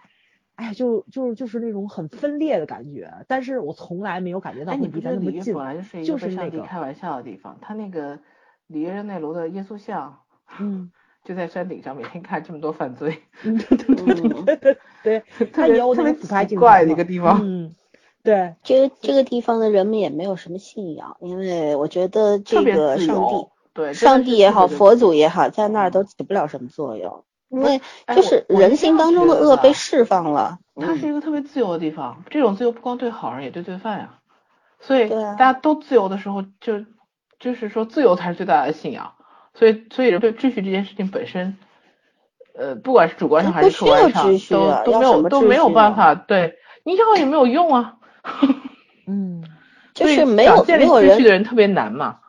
哎，就就就是那种很分裂的感觉。但是我从来没有感觉到你离咱那么近。就是那个开玩笑的地方。他那个里约热内卢的耶稣像，嗯。就在山顶上，每天看这么多犯罪，对对对对对，他 有特别奇怪的一个地方。嗯，对，这个这个地方的人们也没有什么信仰，因为我觉得这个上帝，对，上帝也好，佛祖也好，在那儿都起不了什么作用，因为就是人心当中的恶被释放了。它是一个特别自由的地方，这种自由不光对好人，也对罪犯呀。所以大家都自由的时候，就就是说自由才是最大的信仰。所以，所以人对秩序这件事情本身，呃，不管是主观上还是客观上，都都没有都没有办法。对，你要也没有用啊。嗯，就是没有没有人的人特别难嘛。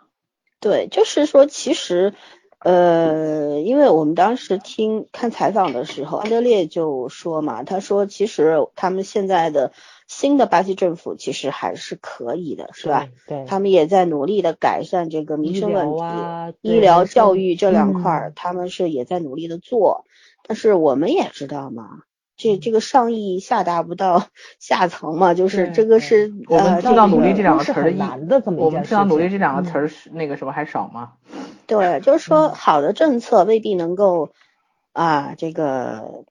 对，就是说，其实，呃，因为我们当时听看采访的时候，安德烈就说嘛，他说，其实他们现在的。新的巴西政府其实还是可以的，是吧？对，他们也在努力的改善这个民生问题，医疗、教育这两块儿，他们是也在努力的做。但是我们也知道嘛，这这个上亿下达不到下层嘛，就是这个是我们知道努力这两个词儿的意思，我们知道努力这两个词儿是那个什么还少吗？对，就是说好的政策未必能够啊这个。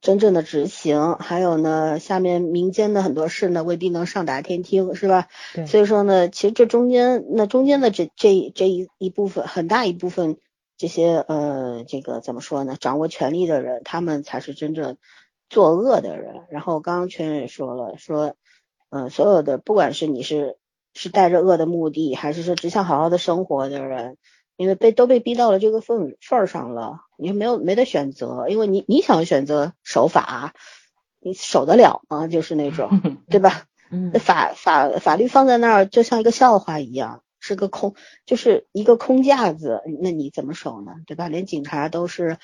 真正的执行，还有呢，下面民间的很多事呢，未必能上达天听，是吧？对。所以说呢，其实这中间，那中间的这这这一一部分，很大一部分这些呃，这个怎么说呢？掌握权力的人，他们才是真正作恶的人。然后刚刚圈也说了，说，嗯，所有的不管是你是是带着恶的目的，还是说只想好好的生活的人。因为被都被逼到了这个份份儿上了，你没有没得选择，因为你你想选择守法，你守得了吗？就是那种，对吧？嗯，法法法律放在那儿就像一个笑话一样，是个空，就是一个空架子，那你怎么守呢？对吧？连警察都是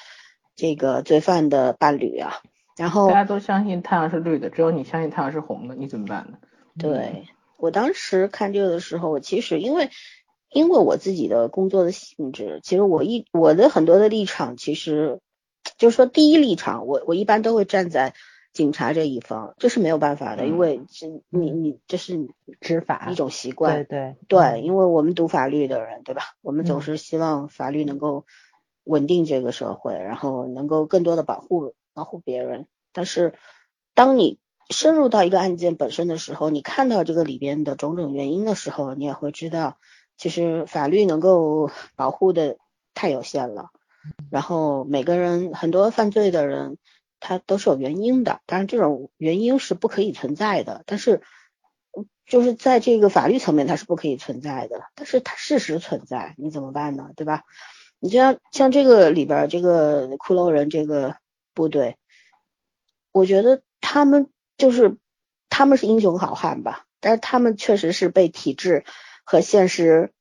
这个罪犯的伴侣啊，然后大家都相信太阳是绿的，只有你相信太阳是红的，你怎么办呢？对我当时看这个的时候，我其实因为。因为我自己的工作的性质，其实我一我的很多的立场，其实就是说第一立场，我我一般都会站在警察这一方，这是没有办法的，因为是你你这是执法一种习惯，对对对，因为我们读法律的人，对吧？我们总是希望法律能够稳定这个社会，然后能够更多的保护保护别人。但是当你深入到一个案件本身的时候，你看到这个里边的种种原因的时候，你也会知道。其实法律能够保护的太有限了，然后每个人很多犯罪的人，他都是有原因的，当然这种原因是不可以存在的，但是就是在这个法律层面它是不可以存在的，但是它事实存在，你怎么办呢？对吧？你像像这个里边这个骷髅人这个部队，我觉得他们就是他们是英雄好汉吧，但是他们确实是被体制。和现实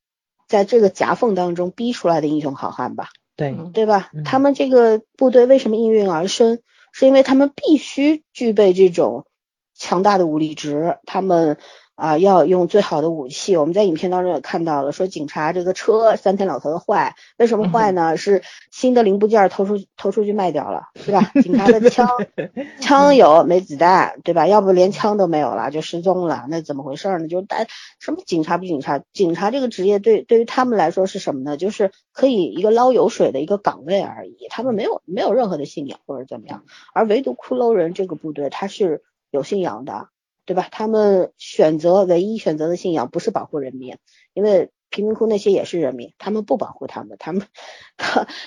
在这个夹缝当中逼出来的英雄好汉吧，对对吧？他们这个部队为什么应运而生？是因为他们必须具备这种强大的武力值，他们。啊，要用最好的武器。我们在影片当中也看到了，说警察这个车三天两头的坏，为什么坏呢？是新的零部件偷出偷出去卖掉了，是吧？警察的枪 枪有没子弹，对吧？要不连枪都没有了，就失踪了，那怎么回事呢？就是但什么警察不警察？警察这个职业对对于他们来说是什么呢？就是可以一个捞油水的一个岗位而已，他们没有没有任何的信仰或者怎么样，而唯独骷髅人这个部队他是有信仰的。对吧？他们选择唯一选择的信仰不是保护人民，因为贫民窟那些也是人民，他们不保护他们。他们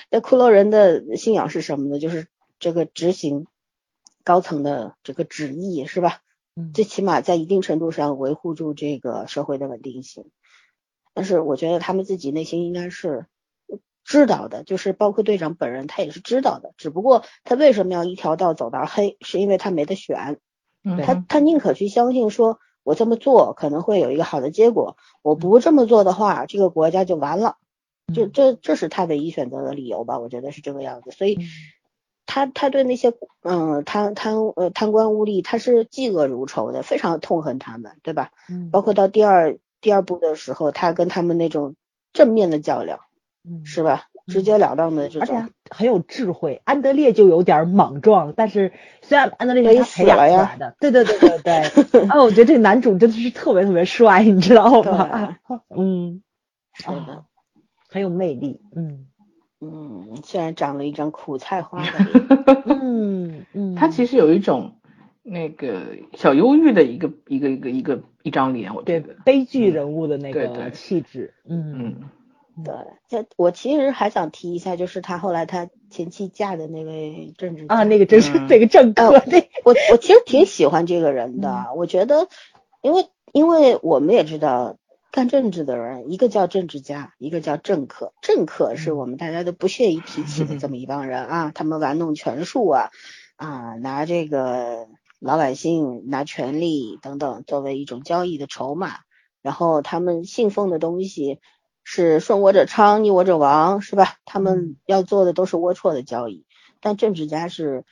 那骷髅人的信仰是什么呢？就是这个执行高层的这个旨意，是吧？最起码在一定程度上维护住这个社会的稳定性。但是我觉得他们自己内心应该是知道的，就是包括队长本人他也是知道的，只不过他为什么要一条道走到黑，是因为他没得选。他他宁可去相信说，我这么做可能会有一个好的结果，我不这么做的话，这个国家就完了，就这这是他唯一选择的理由吧？我觉得是这个样子。所以，他他对那些嗯贪贪呃贪官污吏，他是嫉恶如仇的，非常痛恨他们，对吧？嗯。包括到第二第二部的时候，他跟他们那种正面的较量，嗯，是吧？直截了当的这种，而且很有智慧。安德烈就有点莽撞，但是虽然安德烈是他培养出来的，对对对对对。啊，我觉得这个男主真的是特别特别帅，你知道吗？嗯，是的，很有魅力。嗯嗯，虽然长了一张苦菜花的 脸，嗯嗯，他其实有一种那个小忧郁的一个一个一个一个一张脸，我觉得悲剧人物的那个气质。嗯嗯。对，这我其实还想提一下，就是他后来他前妻嫁的那位政治啊，那个政治那个政客，我我其实挺喜欢这个人的。我觉得，因为因为我们也知道，干政治的人，一个叫政治家，一个叫政客。政客是我们大家都不屑于提起的这么一帮人啊，他们玩弄权术啊啊，拿这个老百姓拿权力等等作为一种交易的筹码，然后他们信奉的东西。是顺我者昌，逆我者亡，是吧？他们要做的都是龌龊的交易。但政治家是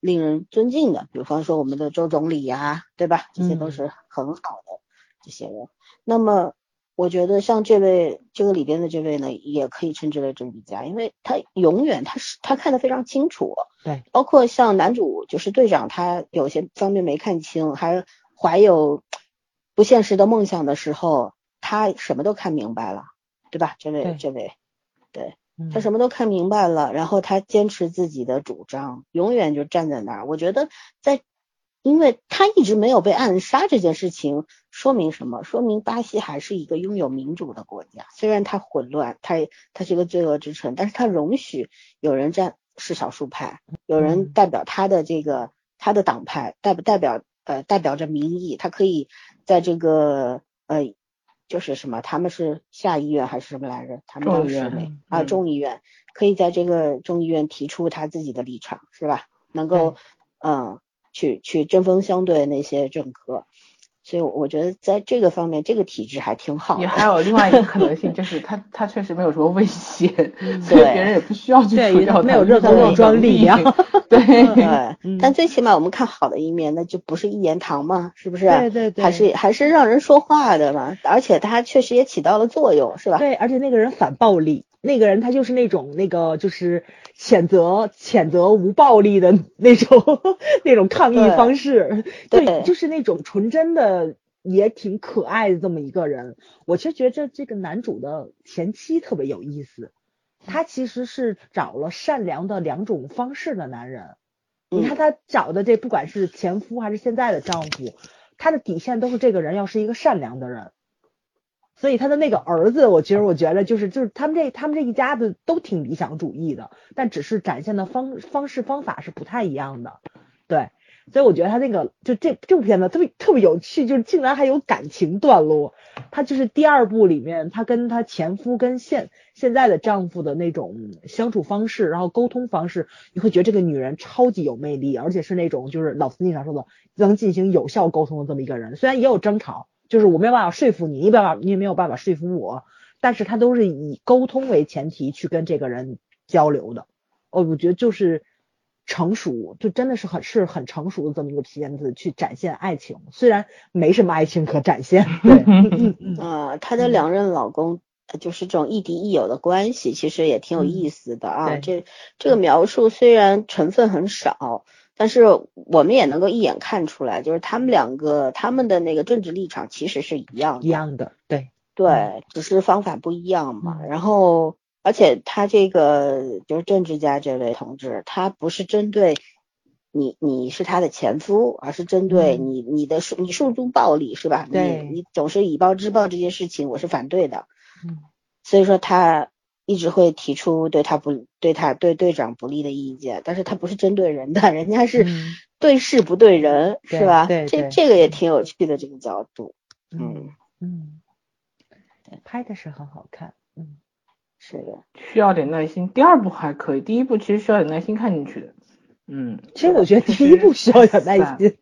令人尊敬的，比方说我们的周总理呀，对吧？这些都嗯是很好的这些人。那么我觉得像这位这个里边的这位呢，也可以称之为政治家，因为他永远他是他看得非常清楚，对，包括像男主就是队长，他有些方面没看清，还怀有不现实的梦想的时候，他什么都看明白了，对吧？这位这位，对嗯他什么都看明白了，然后他坚持自己的主张，永远就站在那儿。我觉得在，因为他一直没有被暗杀这件事情，说明什么？说明巴西还是一个拥有民主的国家。虽然它混乱，它它是一个罪恶之城，但是它容许有人站是少数派，有人嗯代表他的这个他的党派，代不代表呃代表着民意，他可以在这个呃就是什么，他们是下议院还是什么来着？他们众议院当时没啊嗯众议院可以在这个众议院提出他自己的立场，是吧？能够嗯去去针锋相对那些政客。所以我觉得在这个方面，这个体制还挺好的。也还有另外一个可能性，就是他他确实没有什么威胁，嗯所以别人也不需要去对除掉他没有任何武装力量 对，对，嗯但最起码我们看好的一面，那就不是一言堂嘛，是不是？对对对还是还是让人说话的嘛，而且他确实也起到了作用，是吧？对，而且那个人反暴力，那个人他就是那种那个就是谴责谴责无暴力的 那种那种抗议方式，对就是那种纯真的。也挺可爱的这么一个人，我其实觉得这个男主的前妻特别有意思，他其实是找了善良的两种方式的男人。你看嗯他找的这不管是前夫还是现在的丈夫，他的底线都是这个人要是一个善良的人。所以他的那个儿子，我其实我觉得就是就是他们这他们这一家子都挺理想主义的，但只是展现的方方式方法是不太一样的，对。所以我觉得他那个就这这部片子特别特别有趣，就是竟然还有感情段落。他就是第二部里面，他跟他前夫跟现现在的丈夫的那种相处方式，然后沟通方式，你会觉得这个女人超级有魅力，而且是那种就是老司机常说的能进行有效沟通的这么一个人。虽然也有争吵，就是我没有办法说服你，你办法你也没有办法说服我，但是他都是以沟通为前提去跟这个人交流的。哦，我觉得就是。成熟就真的是很是很成熟的这么一个片子，去展现爱情，虽然没什么爱情可展现。对，嗯嗯啊，她的两任老公呃就是这种亦敌亦友的关系，其实也挺有意思的啊。对这这个描述虽然成分很少，但是我们也能够一眼看出来，就是他们两个他们的那个政治立场其实是一样的，一样的，对对，只是方法不一样嘛。嗯然后，而且他这个就是政治家这位同志，他不是针对你，你是他的前夫，而是针对嗯你，你的诉你诉诸暴力是吧？对你你总是以暴制暴这件事情，我是反对的。嗯，所以说他一直会提出对他不对他对队长不利的意见，但是他不是针对人的，人家是嗯对事不对人，对是吧？对对这这个也挺有趣的这个角度，嗯嗯，嗯，拍的是很好看，嗯是的。需要点耐心。第二部还可以，第一部其实需要点耐心看进去的。嗯，其实我觉得第一部需要点耐心，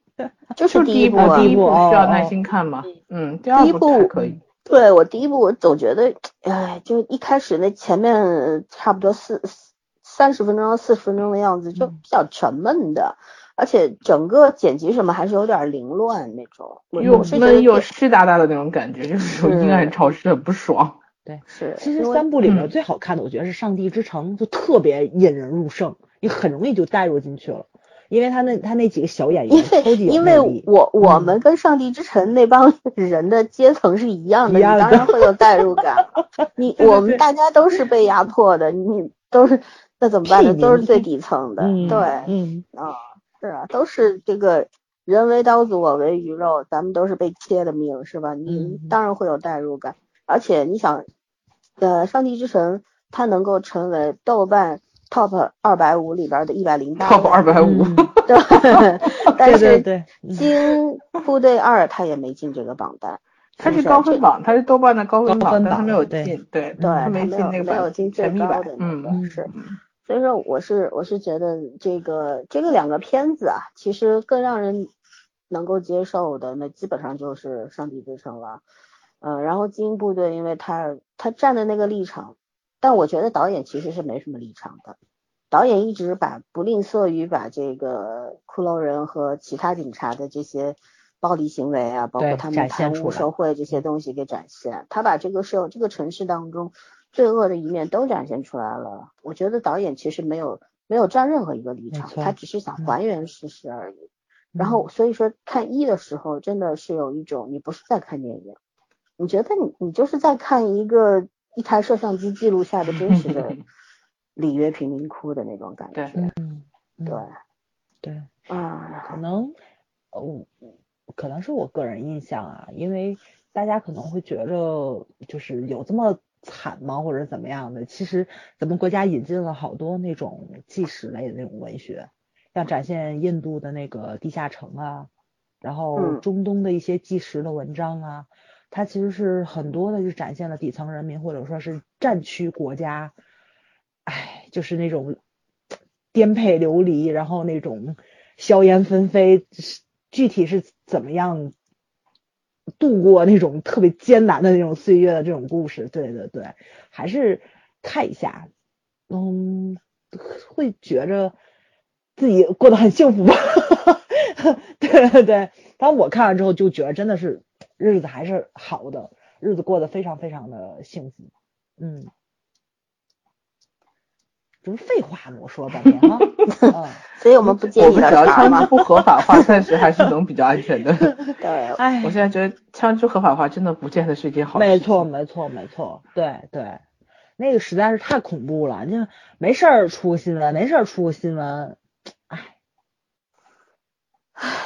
就是第第一部啊，第一部需要耐心看嘛。嗯，第二第一部还可以。对我第一部我总觉得，哎，就一开始那前面差不多四三十分钟到四十分钟的样子，就嗯比较沉闷的，而且整个剪辑什么还是有点凌乱那种。我又闷又这湿哒哒的那种感觉，就是有阴暗潮湿，很不爽。对是，其实三部里面嗯最好看的，我觉得是《上帝之城》，就特别引人入胜，你很容易就带入进去了，因为他那他那几个小演员因为。我我嗯们跟上帝之城那帮 人的阶层是一样的，你当然会有代入感。你我们大家都是被压迫的，你都是那怎么办呢？都是最底层的，嗯，对，嗯，啊，是啊，都是这个人为刀俎，我为鱼肉，咱们都是被切的命，是吧？你嗯当然会有代入感，而且你想，呃，《上帝之城》它能够成为豆瓣 Top 二百五里边的一百零八 top 二百五，嗯。对，但对对是对，《嗯。金部队二》他也没进这个榜单，他是高分榜，他是豆瓣的高分榜，高分但它没有进，对，对，它它没进那个有进最前一百高的，那嗯个，是。嗯。所以说，我是我是觉得这个这个两个片子啊，其实更让人能够接受的，那基本上就是《上帝之城》了。嗯，然后精英部队，因为他他站的那个立场，但我觉得导演其实是没什么立场的，导演一直把不吝啬于把这个骷髅人和其他警察的这些暴力行为啊，包括他们贪污受贿。这些东西给展现，他把这个社这个城市当中罪恶的一面都展现出来了。我觉得导演其实没有没有站任何一个立场，他只是想嗯。还原事实而已。然后所以说看一的时候，真的是有一种你不是在看电影，你觉得你你就是在看一个一台摄像机记录下的真实的 里约贫民窟的那种感觉。对嗯，嗯对对。啊，可能，哦，可能是我个人印象啊，因为大家可能会觉着就是有这么惨吗，或者怎么样的？其实咱们国家引进了好多那种纪实类的那种文学，像展现印度的那个地下城啊，然后嗯中东的一些纪实的文章啊，它其实是很多的就展现了底层人民或者说是战区国家，哎，就是那种颠沛流离，然后那种硝烟纷飞，具体是怎么样度过那种特别艰难的那种岁月的这种故事，对对对，还是看一下，嗯，会觉着自己过得很幸福吧，对 对对，反正我看完之后就觉得真的是日子还是好的，日子过得非常非常的幸福，嗯。这不是废话吗？我说了半天哈，嗯，所以我们不建我议我们只要枪支。不合法化，暂时还是能比较安全的。对，哎我，现在觉得枪支合法化真的不见得是一件好事。没错，没错，没错，对对，那个实在是太恐怖了，就没事儿出个新闻，没事儿出个新闻，哎，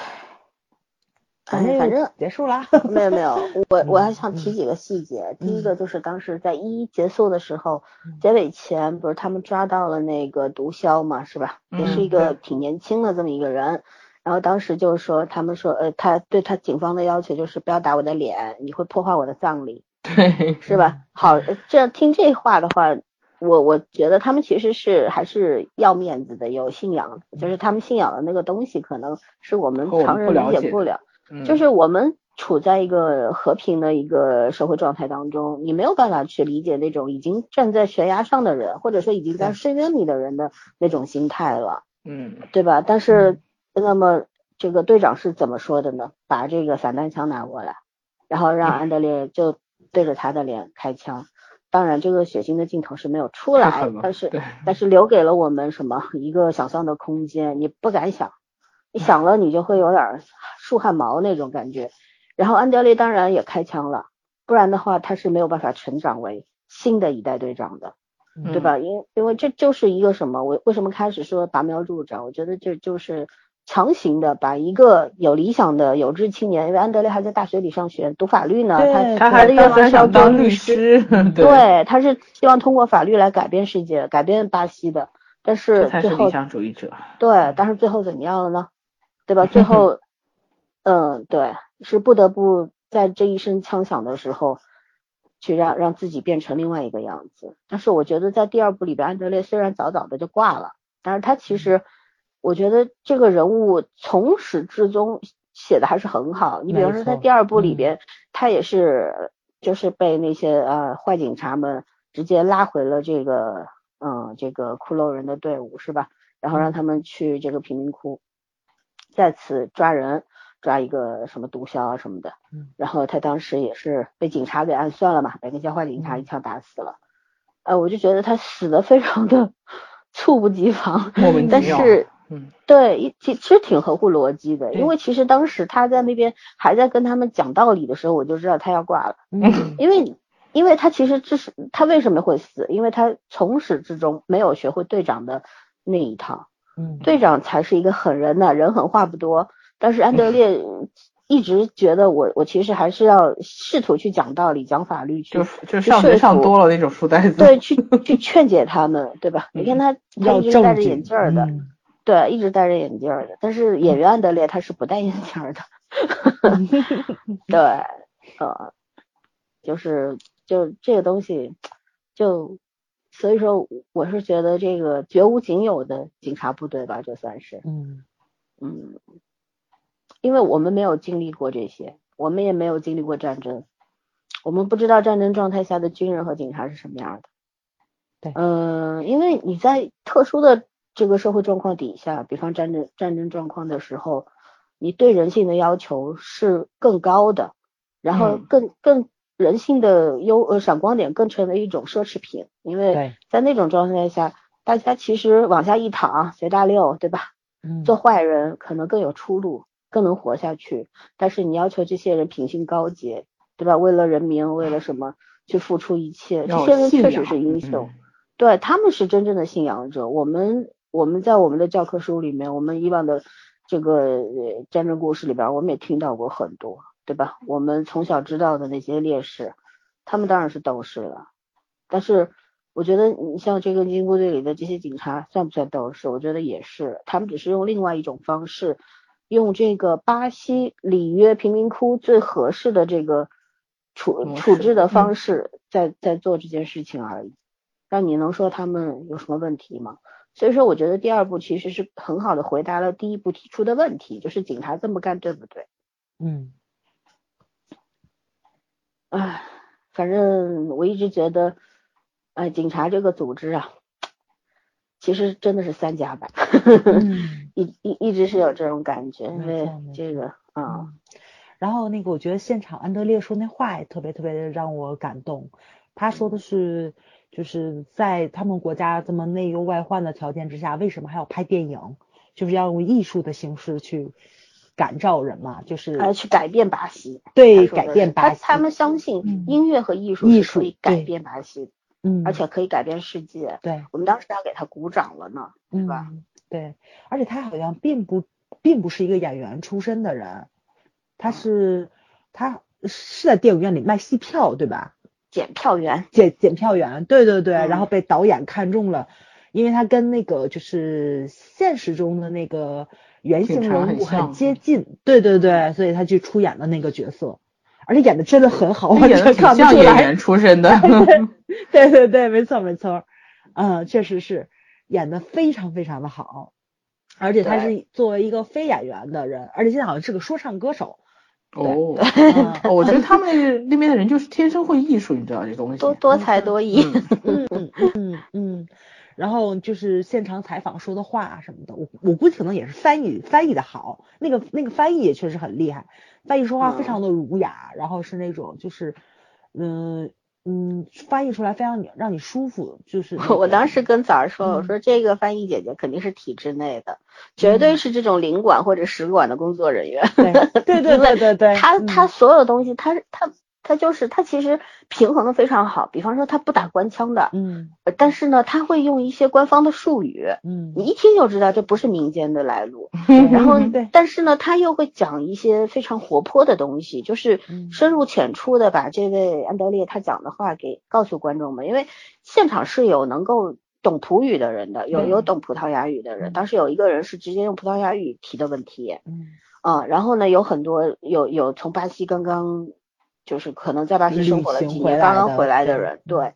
哎，反正结束了，没有没有，我我还嗯想提几个细节。第一嗯个就是当时在一一结束的时候嗯，结尾前不是他们抓到了那个毒枭嘛，是吧？也是一嗯个挺年轻的这么一个人。然后当时就是说，他们说，呃，他对他警方的要求就是不要打我的脸，你会破坏我的葬礼，对，是吧？好，呃这样听这话的话，我我觉得他们其实是还是要面子的，有信仰，就是他们信仰的那个东西，可能是我们常人理解不了。嗯就是我们处在一个和平的一个社会状态当中，你没有办法去理解那种已经站在悬崖上的人，或者说已经在深渊里的人的那种心态了，嗯对吧？但是那么这个队长是怎么说的呢？把这个散弹枪拿过来，然后让安德烈 就对着他的脸开枪。当然，这个血腥的镜头是没有出来但是但是留给了我们什么一个想象的空间，你不敢想，你想了你就会有点儿竖汗毛那种感觉。然后安德烈当然也开枪了，不然的话他是没有办法成长为新的一代队长的，嗯对吧？因因为这就是一个什么？我为什么开始说拔苗助长？我觉得这就是强行的把一个有理想的有志青年，因为安德烈还在大学里上学读法律呢，他他还是想当律律师，对，他是希望通过法律来改变世界，改变巴西的。但是最后才是理想主义者。对，但是最后怎么样了呢？对吧？最后，嗯，对，是不得不在这一声枪响的时候，去让让自己变成另外一个样子。但是我觉得在第二部里边，安德烈虽然早早的就挂了，但是他其实，我觉得这个人物从始至终写的还是很好。你比方说在第二部里嗯边，他也是就是被那些呃坏警察们直接拉回了这个嗯这个骷髅人的队伍是吧？然后让他们去这个贫民窟，再次抓人，抓一个什么毒枭啊什么的。嗯然后他当时也是被警察给暗算了嘛，被那些坏警察嗯一枪打死了。呃，我就觉得他死的非常的 猝不及防，莫名其妙但是嗯对，一其其实挺合乎逻辑的，因为其实当时他在那边还在跟他们讲道理的时候，我就知道他要挂了，嗯因为因为他其实这是他为什么会死？因为他从始至终没有学会队长的那一套，嗯，队长才是一个狠人呢，人狠话不多。但是安德烈 一直觉得我我其实还是要试图去讲道理、讲法律去就就上学上多了那种书呆子。对去去劝解他们，对吧？你看他他要一直是戴着眼镜儿的，嗯对，一直戴着眼镜儿的。但是演员安德烈他是不戴眼镜儿的，对，呃，就是就这个东西，就所以说我是觉得这个绝无仅有的警察部队吧，这算是，嗯嗯，因为我们没有经历过这些，我们也没有经历过战争，我们不知道战争状态下的军人和警察是什么样的。对嗯、因为你在特殊的这个社会状况底下，比方战争战争状况的时候，你对人性的要求是更高的，然后更更人性的优呃闪光点更成为一种奢侈品，因为在那种状态下，大家其实往下一躺随大溜，对吧？嗯，做坏人可能更有出路，更能活下去。但是你要求这些人品性高洁，对吧？为了人民，为了什么去付出一切？这些人确实是英雄，对他们是真正的信仰者。我们我们在我们的教科书里面，我们以往的这个战争故事里边，我们也听到过很多，对吧？我们从小知道的那些烈士，他们当然是斗士了，但是。我觉得你像这个军部队里的这些警察算不算斗士？我觉得也是，他们只是用另外一种方式，用这个巴西里约贫民窟最合适的这个处处置的方式，在在做这件事情而已。那你能说他们有什么问题吗？所以说，我觉得第二步其实是很好的回答了第一步提出的问题，就是警察这么干对不对？嗯。唉，反正我一直觉得。哎，警察这个组织啊，其实真的是三甲版，一一一直是有这种感觉，因为这个啊。然后那个，我觉得现场安德烈说那话也特别特别的让我感动。他说的是，就是在他们国家这么内忧外患的条件之下，为什么还要拍电影？就是要用艺术的形式去感召人嘛，就是呃，去改变巴西。对，改变巴西。他们相信音乐和艺术艺术可以改变巴西。嗯，而且可以改变世界。对，我们当时还给他鼓掌了呢，对吧？对，而且他好像并不并不是一个演员出身的人，他是他是在电影院里卖戏票，对吧？检票员，检检票员，对对对，然后被导演看中了，因为他跟那个就是现实中的那个原型人物很接近，对对对，所以他去出演了那个角色。而且演的真的很好，完全看不出来。演员出身的 对对对，没错没错，嗯，确实是演的非常非常的好。而且他是作为一个非演员的人，而且现在好像是个说唱歌手。哦，我觉得他们那边的人就是天生会艺术，你知道这东西。多多才多艺。嗯嗯嗯嗯。然后就是现场采访说的话什么的，我我估计可能也是翻译翻译的好，那个那个翻译也确实很厉害，翻译说话非常的儒雅，然后是那种就是嗯嗯翻译出来非常让你舒服，就是 我当时跟早儿说，我说这个翻译姐姐肯定是体制内的，绝对是这种领馆或者使馆的工作人员，对对对对对对，他他所有东西他他。他就是他其实平衡的非常好，比方说他不打官腔的，嗯，但是呢他会用一些官方的术语，嗯，你一听就知道这不是民间的来路，然后 对。但是呢他又会讲一些非常活泼的东西，就是深入浅出的把这位安德烈他讲的话给告诉观众们，因为现场是有能够懂葡语的人的，有有懂葡萄牙语的人，当时有一个人是直接用葡萄牙语提的问题，嗯，啊，然后呢有很多有有从巴西刚刚。就是可能在巴西生活了几年，刚刚回来的人，对，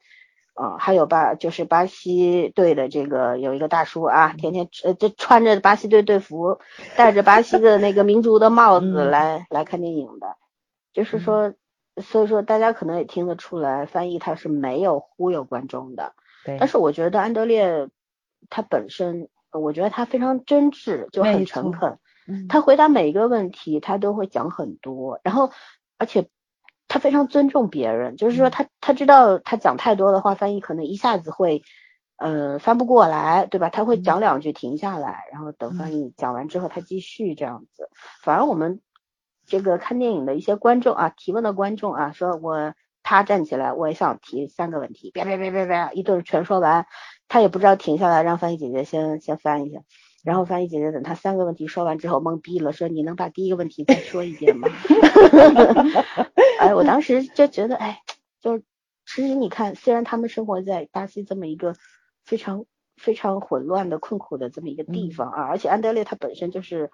啊，还有巴就是巴西队的这个有一个大叔啊，天天呃这穿着巴西队队服，戴着巴西的那个民族的帽子来来看电影的，就是说，所以说大家可能也听得出来，翻译他是没有忽悠观众的，但是我觉得安德烈他本身，我觉得他非常真挚，就很诚恳，他回答每一个问题他都会讲很多，然后而且。他非常尊重别人，就是说他他知道他讲太多的话，翻译可能一下子会呃翻不过来，对吧？他会讲两句停下来，然后等翻译讲完之后他继续这样子。反而我们这个看电影的一些观众啊，提问的观众啊，说我他站起来，我也想提三个问题，别别别别别，一顿全说完，他也不知道停下来让翻译姐姐先先翻一下。然后翻译姐姐等他三个问题说完之后懵逼了，说你能把第一个问题再说一遍吗？哎，我当时就觉得，哎，就是其实你看，虽然他们生活在巴西这么一个非常非常混乱的困苦的这么一个地方啊，而且安德烈他本身就是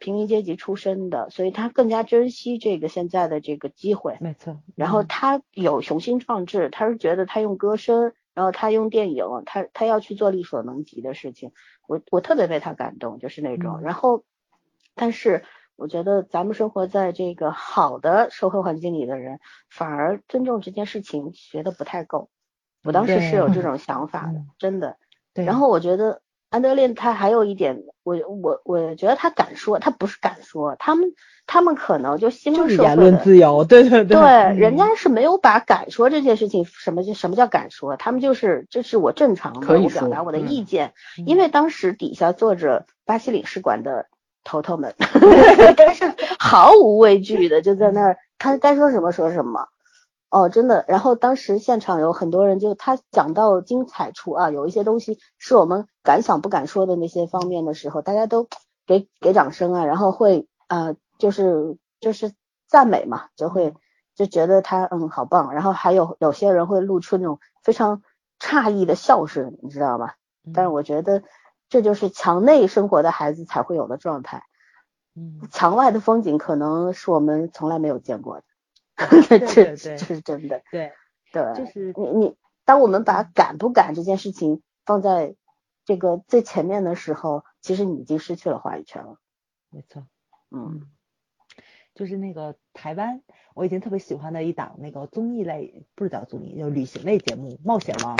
平民阶级出身的，所以他更加珍惜这个现在的这个机会。没错。然后他有雄心壮志，他是觉得他用歌声。然后他用电影，他他要去做力所能及的事情，我我特别被他感动，就是那种。然后，但是我觉得咱们生活在这个好的社会环境里的人，反而尊重这件事情学的不太够。我当时是有这种想法的，真的。对。然后我觉得安德烈他还有一点，我我我觉得他敢说，他不是敢说，他们他们可能就西方社会言论自由，对对对，对，人家是没有把敢说这件事情什么就什么叫敢说，他们就是这是我正常的，可以我表达我的意见，嗯。因为当时底下坐着巴西领事馆的头头们 他是毫无畏惧的就在那儿，他该说什么说什么。哦，真的。然后当时现场有很多人就，他讲到精彩处啊，有一些东西是我们敢想不敢说的那些方面的时候，大家都给给掌声啊，然后会呃，就是就是赞美嘛，就会就觉得他嗯好棒。然后还有有些人会露出那种非常诧异的笑声，你知道吗？但是我觉得这就是墙内生活的孩子才会有的状态，嗯，墙外的风景可能是我们从来没有见过的，对这对对这是真的。对，对，就是你你，当我们把敢不敢这件事情放在这个最前面的时候，其实你已经失去了话语权了。没错。嗯嗯，就是那个台湾，我以前特别喜欢的一档那个综艺类，不是叫综艺，就旅行类节目《冒险王》，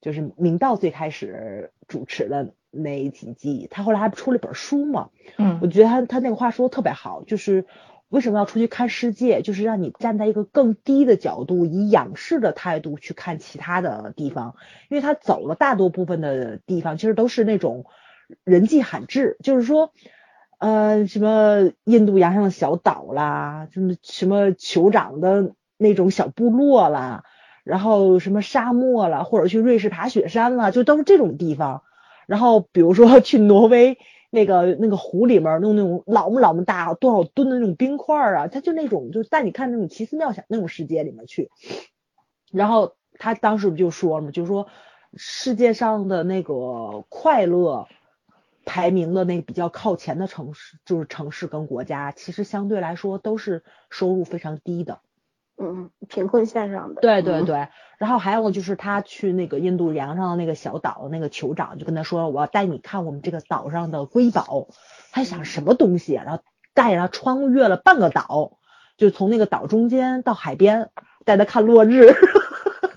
就是明道最开始主持的那几季，他后来还出了一本书嘛，我嗯觉得他他那个话说的特别好，就是为什么要出去看世界，就是让你站在一个更低的角度，以仰视的态度去看其他的地方，因为他走了大多部分的地方，其实都是那种人迹罕至，就是说。呃，什么印度洋上的小岛啦，什么什么酋长的那种小部落啦，然后什么沙漠啦，或者去瑞士爬雪山啦，就都是这种地方。然后比如说去挪威那个那个湖里面弄那种老么老么大多少吨的那种冰块儿啊，他就那种就带你看那种奇思妙想那种世界里面去。然后他当时不就说了嘛，就说世界上的那个快乐排名的那个比较靠前的城市，就是城市跟国家，其实相对来说都是收入非常低的。嗯，贫困线上的。嗯，对对对，然后还有就是他去那个印度洋上的那个小岛，那个酋长就跟他说：“我要带你看我们这个岛上的瑰宝。”他想什么东西啊？然后带着他穿越了半个岛，就从那个岛中间到海边，带他看落日。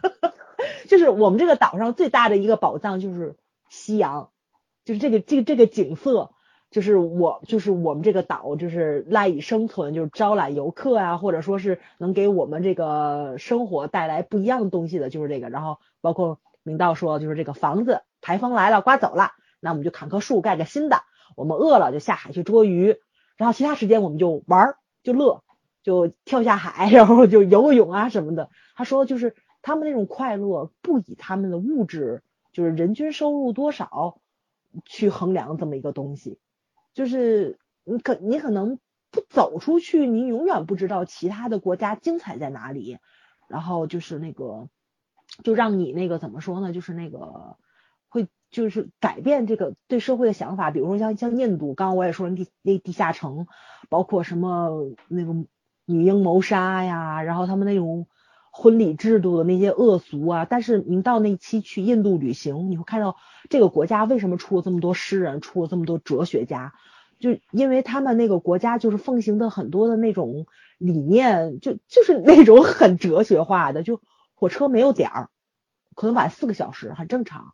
就是我们这个岛上最大的一个宝藏就是夕阳，就是这个这个这个景色。就是我，就是我们这个岛，就是赖以生存，就是招揽游客啊，或者说是能给我们这个生活带来不一样的东西的，就是这个。然后包括明道说，就是这个房子，台风来了，刮走了，那我们就砍棵树，盖个新的。我们饿了就下海去捉鱼，然后其他时间我们就玩儿，就乐，就跳下海，然后就游个泳啊什么的。他说，就是他们那种快乐，不以他们的物质，就是人均收入多少去衡量这么一个东西。就是你可你可能不走出去，你永远不知道其他的国家精彩在哪里。然后就是那个，就让你那个怎么说呢？就是那个会就是改变这个对社会的想法。比如说像像印度，刚刚我也说了地那地下城，包括什么那个女婴谋杀呀，然后他们那种婚礼制度的那些恶俗啊。但是您到那期去印度旅行，你会看到这个国家为什么出了这么多诗人，出了这么多哲学家。就因为他们那个国家就是奉行的很多的那种理念，就就是那种很哲学化的，就火车没有点儿，可能晚四个小时很正常。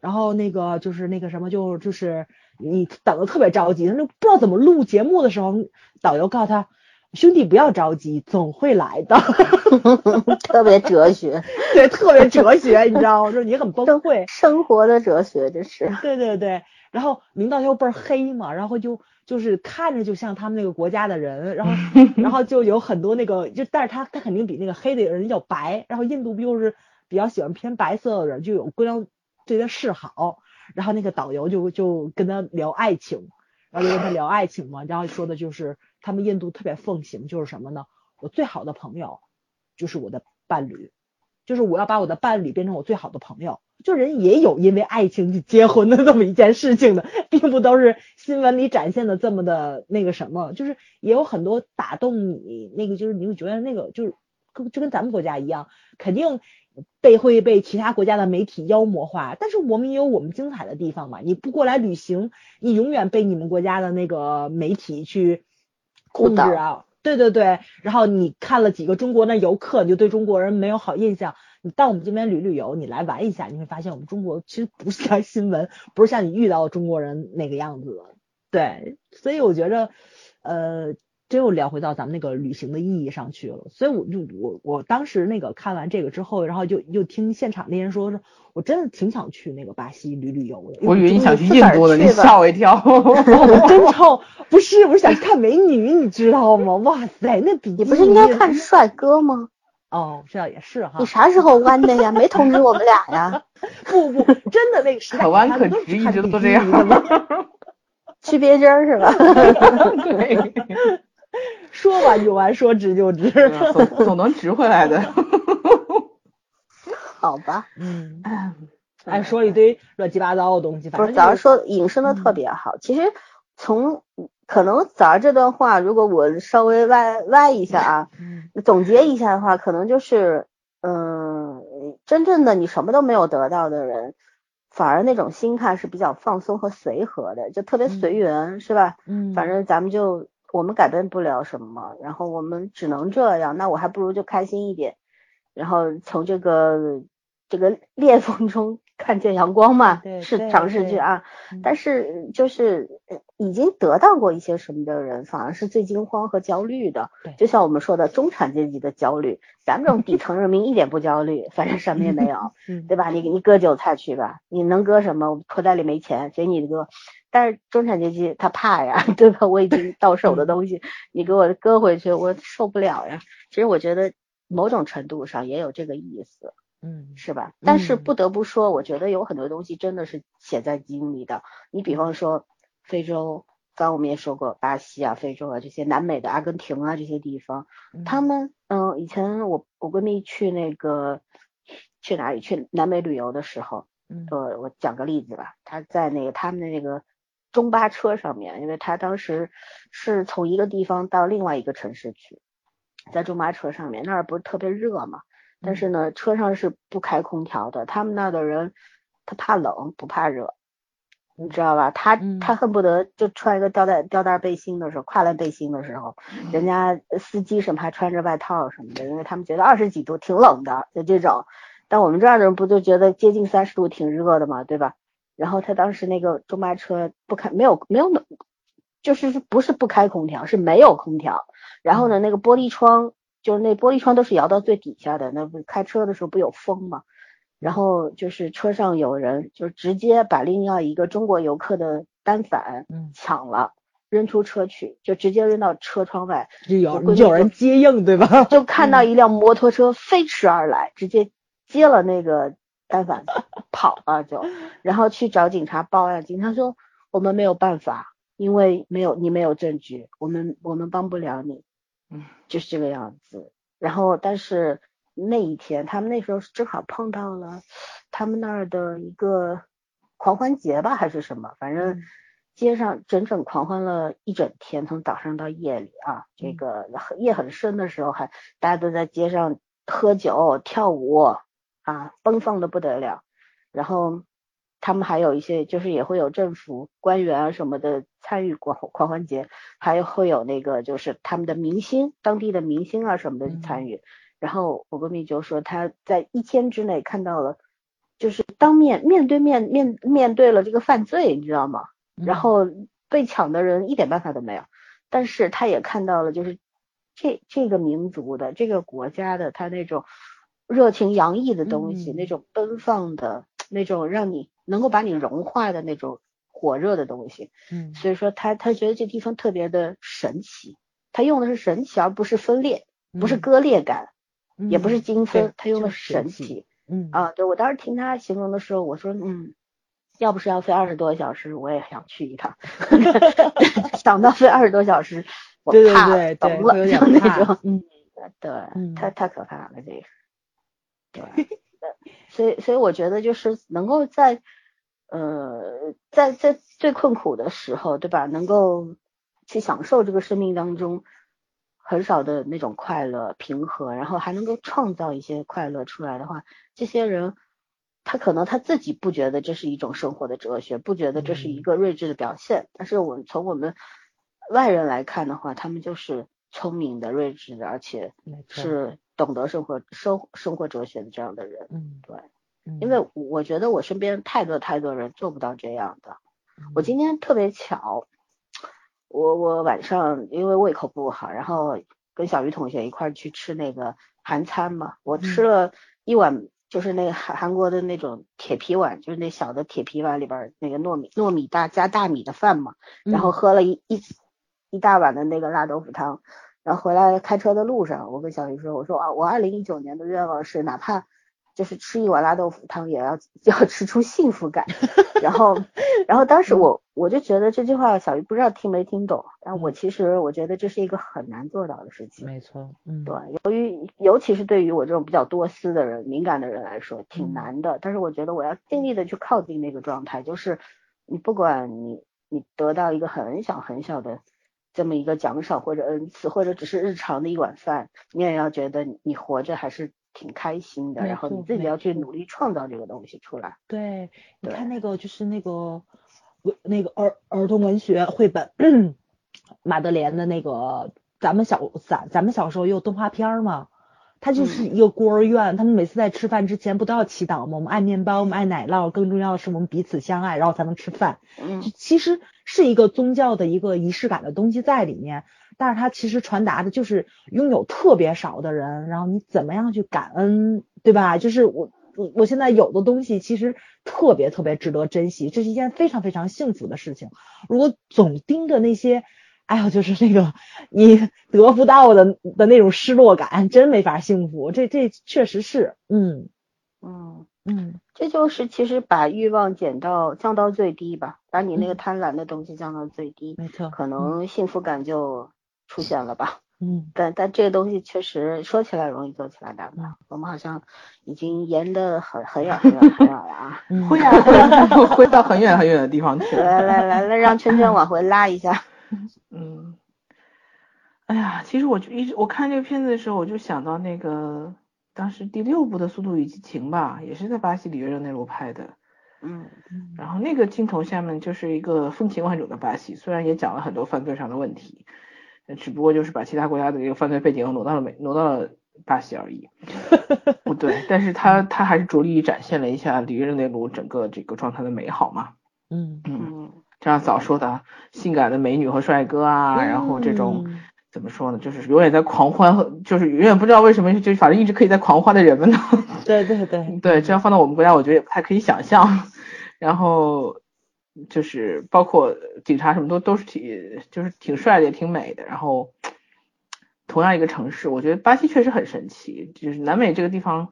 然后那个就是那个什么，就就是你等的特别着急，他就不知道怎么录节目的时候，导游告诉他兄弟不要着急，总会来的。特别哲学，对，特别哲学，你知道吗？就是你很崩溃。生活的哲学，这是。对对对，然后明道又倍儿黑嘛，然后就就是看着就像他们那个国家的人，然后 然后就有很多那个就，但是他他肯定比那个黑的人要白，然后印度不就是比较喜欢偏白色的人，就有姑娘对他示好，然后那个导游就就跟他聊爱情，然后就跟他聊爱情嘛，然后说的就是他们印度特别奉行就是什么呢？我最好的朋友就是我的伴侣。就是我要把我的伴侣变成我最好的朋友，就人也有因为爱情去结婚的这么一件事情的，并不都是新闻里展现的这么的那个什么，就是也有很多打动你那个，就是你会觉得那个就是跟就跟咱们国家一样，肯定被会被其他国家的媒体妖魔化，但是我们也有我们精彩的地方嘛。你不过来旅行，你永远被你们国家的那个媒体去控制啊。对对对，然后你看了几个中国的游客，你就对中国人没有好印象。你到我们这边旅旅游，你来玩一下，你会发现我们中国其实不像新闻，不是像你遇到中国人那个样子的。对，所以我觉着，呃。这又聊回到咱们那个旅行的意义上去了，所以我就我我当时那个看完这个之后，然后就又听现场那人说，我真的挺想去那个巴西旅旅游的。我以为你想去印度的，你吓我一跳。我 真 超不是，我是想看美女，你知道吗？哇塞，那比你不是应该看帅哥吗？哦，这倒也是哈。你啥时候弯的呀？没通知我们俩呀？不不，真的那个时可弯可直，一直都这样吗？去别针是吧？对。说完就完，说直就直，总总能直回来的。好吧，嗯，哎，说一堆乱七八糟的东西，不是早上说引申的特别好。其实从可能早上这段话，如果我稍微歪歪一下啊，总结一下的话，可能就是，嗯，真正的你什么都没有得到的人，反而那种心态是比较放松和随和的，就特别随缘，是吧？嗯，反正咱们就。我们改变不了什么，然后我们只能这样，那我还不如就开心一点，然后从这个这个裂缝中看见阳光嘛，是尝试去啊。但是就是已经得到过一些什么的人，反而是最惊慌和焦虑的。就像我们说的中产阶级的焦虑，咱们这种底层人民一点不焦虑，反正什么也没有，对吧？你你割韭菜去吧，你能割什么？口袋里没钱，随你割。但是中产阶级他怕呀，对吧？我已经到手的东西，你给我割回去，我受不了呀。其实我觉得某种程度上也有这个意思，嗯，是吧？但是不得不说，我觉得有很多东西真的是写在基因里的。你比方说非洲，刚我们也说过巴西啊、非洲啊这些南美的阿根廷啊这些地方，他们嗯，以前我我闺蜜去那个去哪里去南美旅游的时候，嗯，我我讲个例子吧，她在那个他们的那个。中巴车上面，因为她当时是从一个地方到另外一个城市去，在中巴车上面，那儿不是特别热嘛？但是呢，车上是不开空调的。他们那的人，他怕冷不怕热，你知道吧？他他恨不得就穿一个吊带吊带背心的时候，跨栏背心的时候，人家司机什么还穿着外套什么的，因为他们觉得二十几度挺冷的，就这种。但我们这儿的人不就觉得接近三十度挺热的嘛，对吧？然后他当时那个中巴车不开，没有没有冷，就是不是不开空调，是没有空调。然后呢，那个玻璃窗就是那玻璃窗都是摇到最底下的，那不开车的时候不有风嘛？然后就是车上有人就直接把另外一个中国游客的单反抢了，扔出车去，就直接扔到车窗外。有有人接应对吧？就看到一辆摩托车飞驰而来，直接接了那个。单反跑了就，然后去找警察报案。警察说我们没有办法，因为没有你没有证据，我们我们帮不了你。嗯，就是这个样子。然后但是那一天他们那时候正好碰到了他们那儿的一个狂欢节吧，还是什么，反正街上整整狂欢了一整天，从早上到夜里啊，这个夜很深的时候还大家都在街上喝酒跳舞。啊，奔放的不得了，然后他们还有一些，就是也会有政府官员啊什么的参与狂狂欢节，还会有那个就是他们的明星，当地的明星啊什么的参与。然后我闺蜜就说，她在一天之内看到了，就是当面面对面面面对了这个犯罪，你知道吗？然后被抢的人一点办法都没有，但是她也看到了，就是这这个民族的这个国家的他那种。热情洋溢的东西，那种奔放的，那种让你能够把你融化的那种火热的东西，嗯，所以说他他觉得这地方特别的神奇，他用的是神奇，而不是分裂，不是割裂感，也不是精分，他用的是神奇，嗯。啊，对我当时听他形容的时候，我说嗯，要不是要飞二十多个小时，我也想去一趟，想到飞二十多小时，我怕懂了，就那种，嗯，对，太太可怕了这个。对，所以所以我觉得就是能够在呃在在最困苦的时候，对吧？能够去享受这个生命当中很少的那种快乐平和，然后还能够创造一些快乐出来的话，这些人他可能他自己不觉得这是一种生活的哲学，不觉得这是一个睿智的表现，但是我们从我们外人来看的话，他们就是聪明的、睿智的，而且是。懂得生活生生活哲学的这样的人。嗯，对，嗯因为我觉得我身边太多太多人做不到这样的。我今天特别巧，我我晚上因为胃口不好，然后跟小鱼同学一块儿去吃那个韩餐嘛，我吃了一碗。就是那个韩韩国的那种铁皮碗，就是那小的铁皮碗里边儿那个糯米糯米大加大米的饭嘛，然后喝了一一一大碗的那个辣豆腐汤，然后回来开车的路上，我跟小鱼说，我说啊，我二零一九年的愿望是哪怕就是吃一碗拉豆腐汤，也要要吃出幸福感。然后，然后当时我我就觉得这句话小鱼不知道听没听懂，但我其实我觉得这是一个很难做到的事情。没错，嗯，对，由于尤其是对于我这种比较多思的人、敏感的人来说，挺嗯难的。但是我觉得我要尽力的去靠近那个状态，就是你不管你你得到一个很小很小的这么一个奖赏或者恩赐，或者只是日常的一碗饭，你也要觉得你你活着还是挺开心的，然后你自己要去努力创造这个东西出来。对，你看那个就是那个文那个儿儿童文学绘本，马德莲的那个，咱们小咱咱们小时候也有动画片儿嘛，它就是一个孤儿院，他们每次在吃饭之前不都要祈祷吗？我们爱面包，我们爱奶酪，更重要的是我们彼此相爱，然后才能吃饭。嗯其实是一个宗教的一个仪式感的东西在里面，但是它其实传达的就是拥有特别少的人，然后你怎么样去感恩，对吧？就是我我我现在有的东西其实特别特别值得珍惜，这是一件非常非常幸福的事情。如果总盯着那些，哎呦，就是那个你得不到的的那种失落感，真没法幸福。这这确实是，嗯嗯。嗯，这就是其实把欲望减到降到最低吧，把你那个嗯贪婪的东西降到最低，没错，可能幸福感就出现了吧。嗯 但但这个东西确实说起来容易，做起来难。我们好像已经延的很很远 很远很远了啊！嗯，会啊，会会到很远很远的地方去。来来来来，让圈圈往回拉一下。嗯，哎呀，其实我就一直我看这个片子的时候，我就想到那个当时第六部的《速度与激情》吧，也是在巴西里约热内卢拍的。嗯然后那个镜头下面就是一个风情万种的巴西，虽然也讲了很多犯罪上的问题，呃只不过就是把其他国家的这个犯罪背景挪到了美挪到了巴西而已。不对，但是他他还是着力展现了一下里约热内卢整个这个状态的美好嘛。嗯嗯，嗯就像早说的，性感的美女和帅哥啊，然后这种。嗯怎么说呢？就是永远在狂欢，就是永远不知道为什么，就反正一直可以在狂欢的人们呢。对对对，对，这样放到我们国家，我觉得也不太可以想象。然后就是包括警察什么都都是挺，就是挺帅的，也挺美的。然后同样一个城市，我觉得巴西确实很神奇。就是南美这个地方，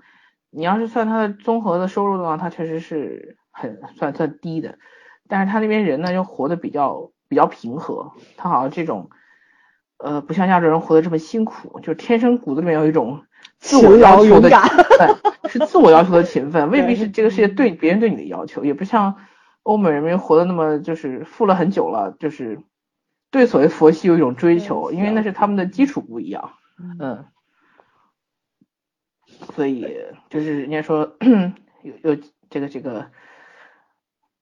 你要是算它的综合的收入的话，它确实是很算算低的。但是它那边人呢，又活得比较比较平和，它好像这种。呃，不像亚洲人活得这么辛苦，就天生骨子里面有一种自我要求的勤奋，是自我要求的勤奋，未必是这个世界对别人对你的要求，也不像欧美人民活得那么就是富了很久了，就是对所谓佛系有一种追求，因为那是他们的基础不一样，嗯，所以就是人家说有有这个这个，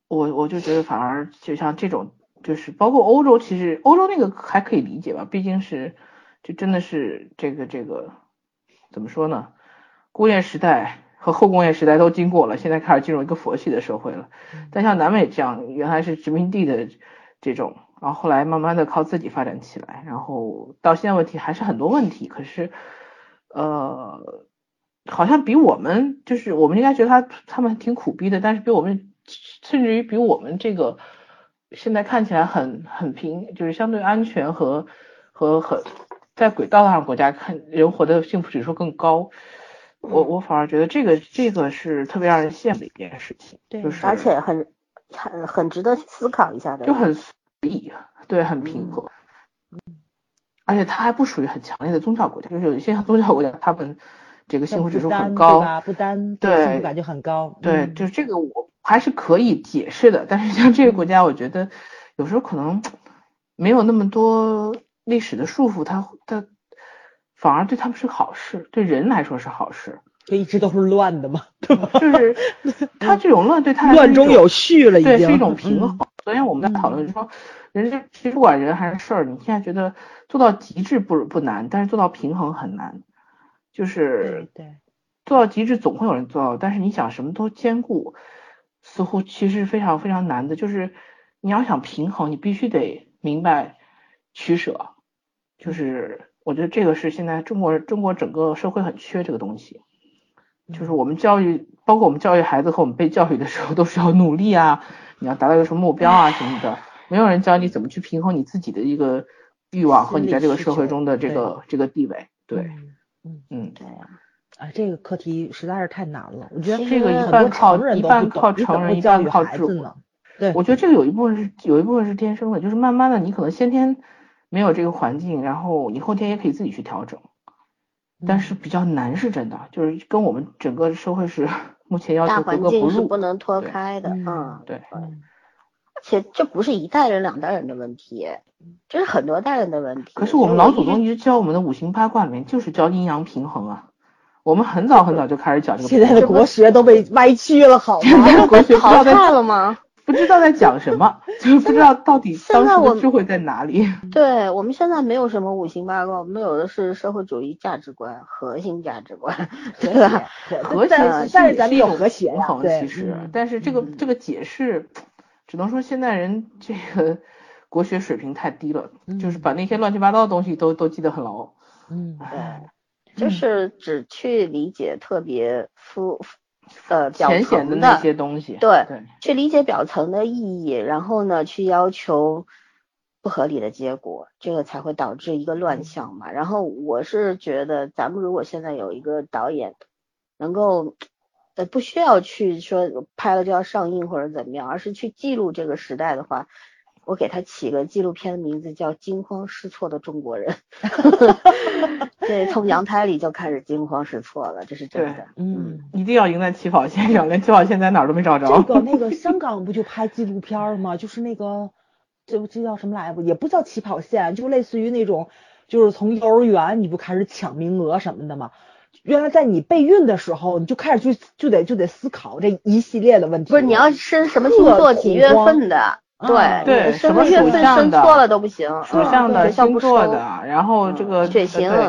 我我就觉得反而就像这种。就是包括欧洲，其实欧洲那个还可以理解吧，毕竟是就真的是这个这个怎么说呢？工业时代和后工业时代都经过了，现在开始进入一个佛系的社会了。但像南美这样，原来是殖民地的这种，然后后来慢慢的靠自己发展起来，然后到现在问题还是很多问题，可是呃，好像比我们就是我们应该觉得他他们挺苦逼的，但是比我们甚至于比我们这个。现在看起来很很平，就是相对安全和和很在轨道上国家看人活的幸福指数更高。我我反而觉得这个这个是特别让人羡慕的一件事情，对，就是而且很很很值得思考一下的，就很随意，对，很平和。嗯，而且它还不属于很强烈的宗教国家，就是有一些宗教国家，他们这个幸福指数很高，不单对幸福感就很高，对，嗯、就是这个我。还是可以解释的，但是像这个国家，我觉得有时候可能没有那么多历史的束缚，它它反而对他们是好事，对人来说是好事。就一直都是乱的嘛，对吧？就是 它这种乱对它乱中有序了，已经对是一种平衡。昨天我们在讨论说，人这其实不管人还是事儿，你现在觉得做到极致不不难，但是做到平衡很难。就是对对做到极致总会有人做到，但是你想什么都兼顾，似乎其实非常非常难的。就是你要想平衡，你必须得明白取舍。就是我觉得这个是现在中国中国整个社会很缺这个东西。就是我们教育，包括我们教育孩子和我们被教育的时候，都是要努力啊，你要达到一个什么目标啊什么的，没有人教你怎么去平衡你自己的一个欲望和你在这个社会中的这个这个地位。对，嗯嗯嗯，对啊，啊，这个课题实在是太难了，我觉得这个一半靠一半靠成人，一半靠智慧孩子呢。对，我觉得这个有一部分是有一部分是天生的，就是慢慢的你可能先天没有这个环境，然后你后天也可以自己去调整，但是比较难是真的，就是跟我们整个社会是目前要求格环境是格不入。不能脱开的，嗯嗯，对，嗯而且这不是一代人两代人的问题，这是很多代人的问题。可是我们老祖宗一直教我们的五行八卦里面就是教阴阳平衡啊，我们很早很早就开始讲这个现在的。国学都被歪曲了，好吗？现在国学不知淘道在汰了吗？不知道在讲什么，就是不知道到底当时智慧在哪里。对我们现在没有什么五行八卦，我们有的是社会主义价值观、核心价值观，对吧？对和谐但是但是咱们有和谐呀，平衡，对，其实嗯，但是这个嗯这个解释，只能说现在人这个国学水平太低了，就是把那些乱七八糟的东西都都记得很牢。嗯，哎就是只去理解特别肤呃表层那些东西，对对，去理解表层的意义，然后呢，去要求不合理的结果，这个才会导致一个乱象嘛。然后我是觉得，咱们如果现在有一个导演能够，呃，不需要去说拍了就要上映或者怎么样，而是去记录这个时代的话，我给他起个纪录片的名字叫《惊慌失措的中国人》。对，从阳 台里就开始惊慌失措了，这是真的。嗯。一定要赢在起跑线上，连起跑线在哪儿都没找着。这个那个香港不就拍纪录片儿吗？就是那个这这叫什么来着？也不叫起跑线，就类似于那种，就是从幼儿园你不开始抢名额什么的吗？原来在你备孕的时候，你就开始就就得就得思考这一系列的问题。不是你要生什么星座几月份的？对啊对什么月份生的错了都不行，属嗯相的、星座的，然后这个血型对，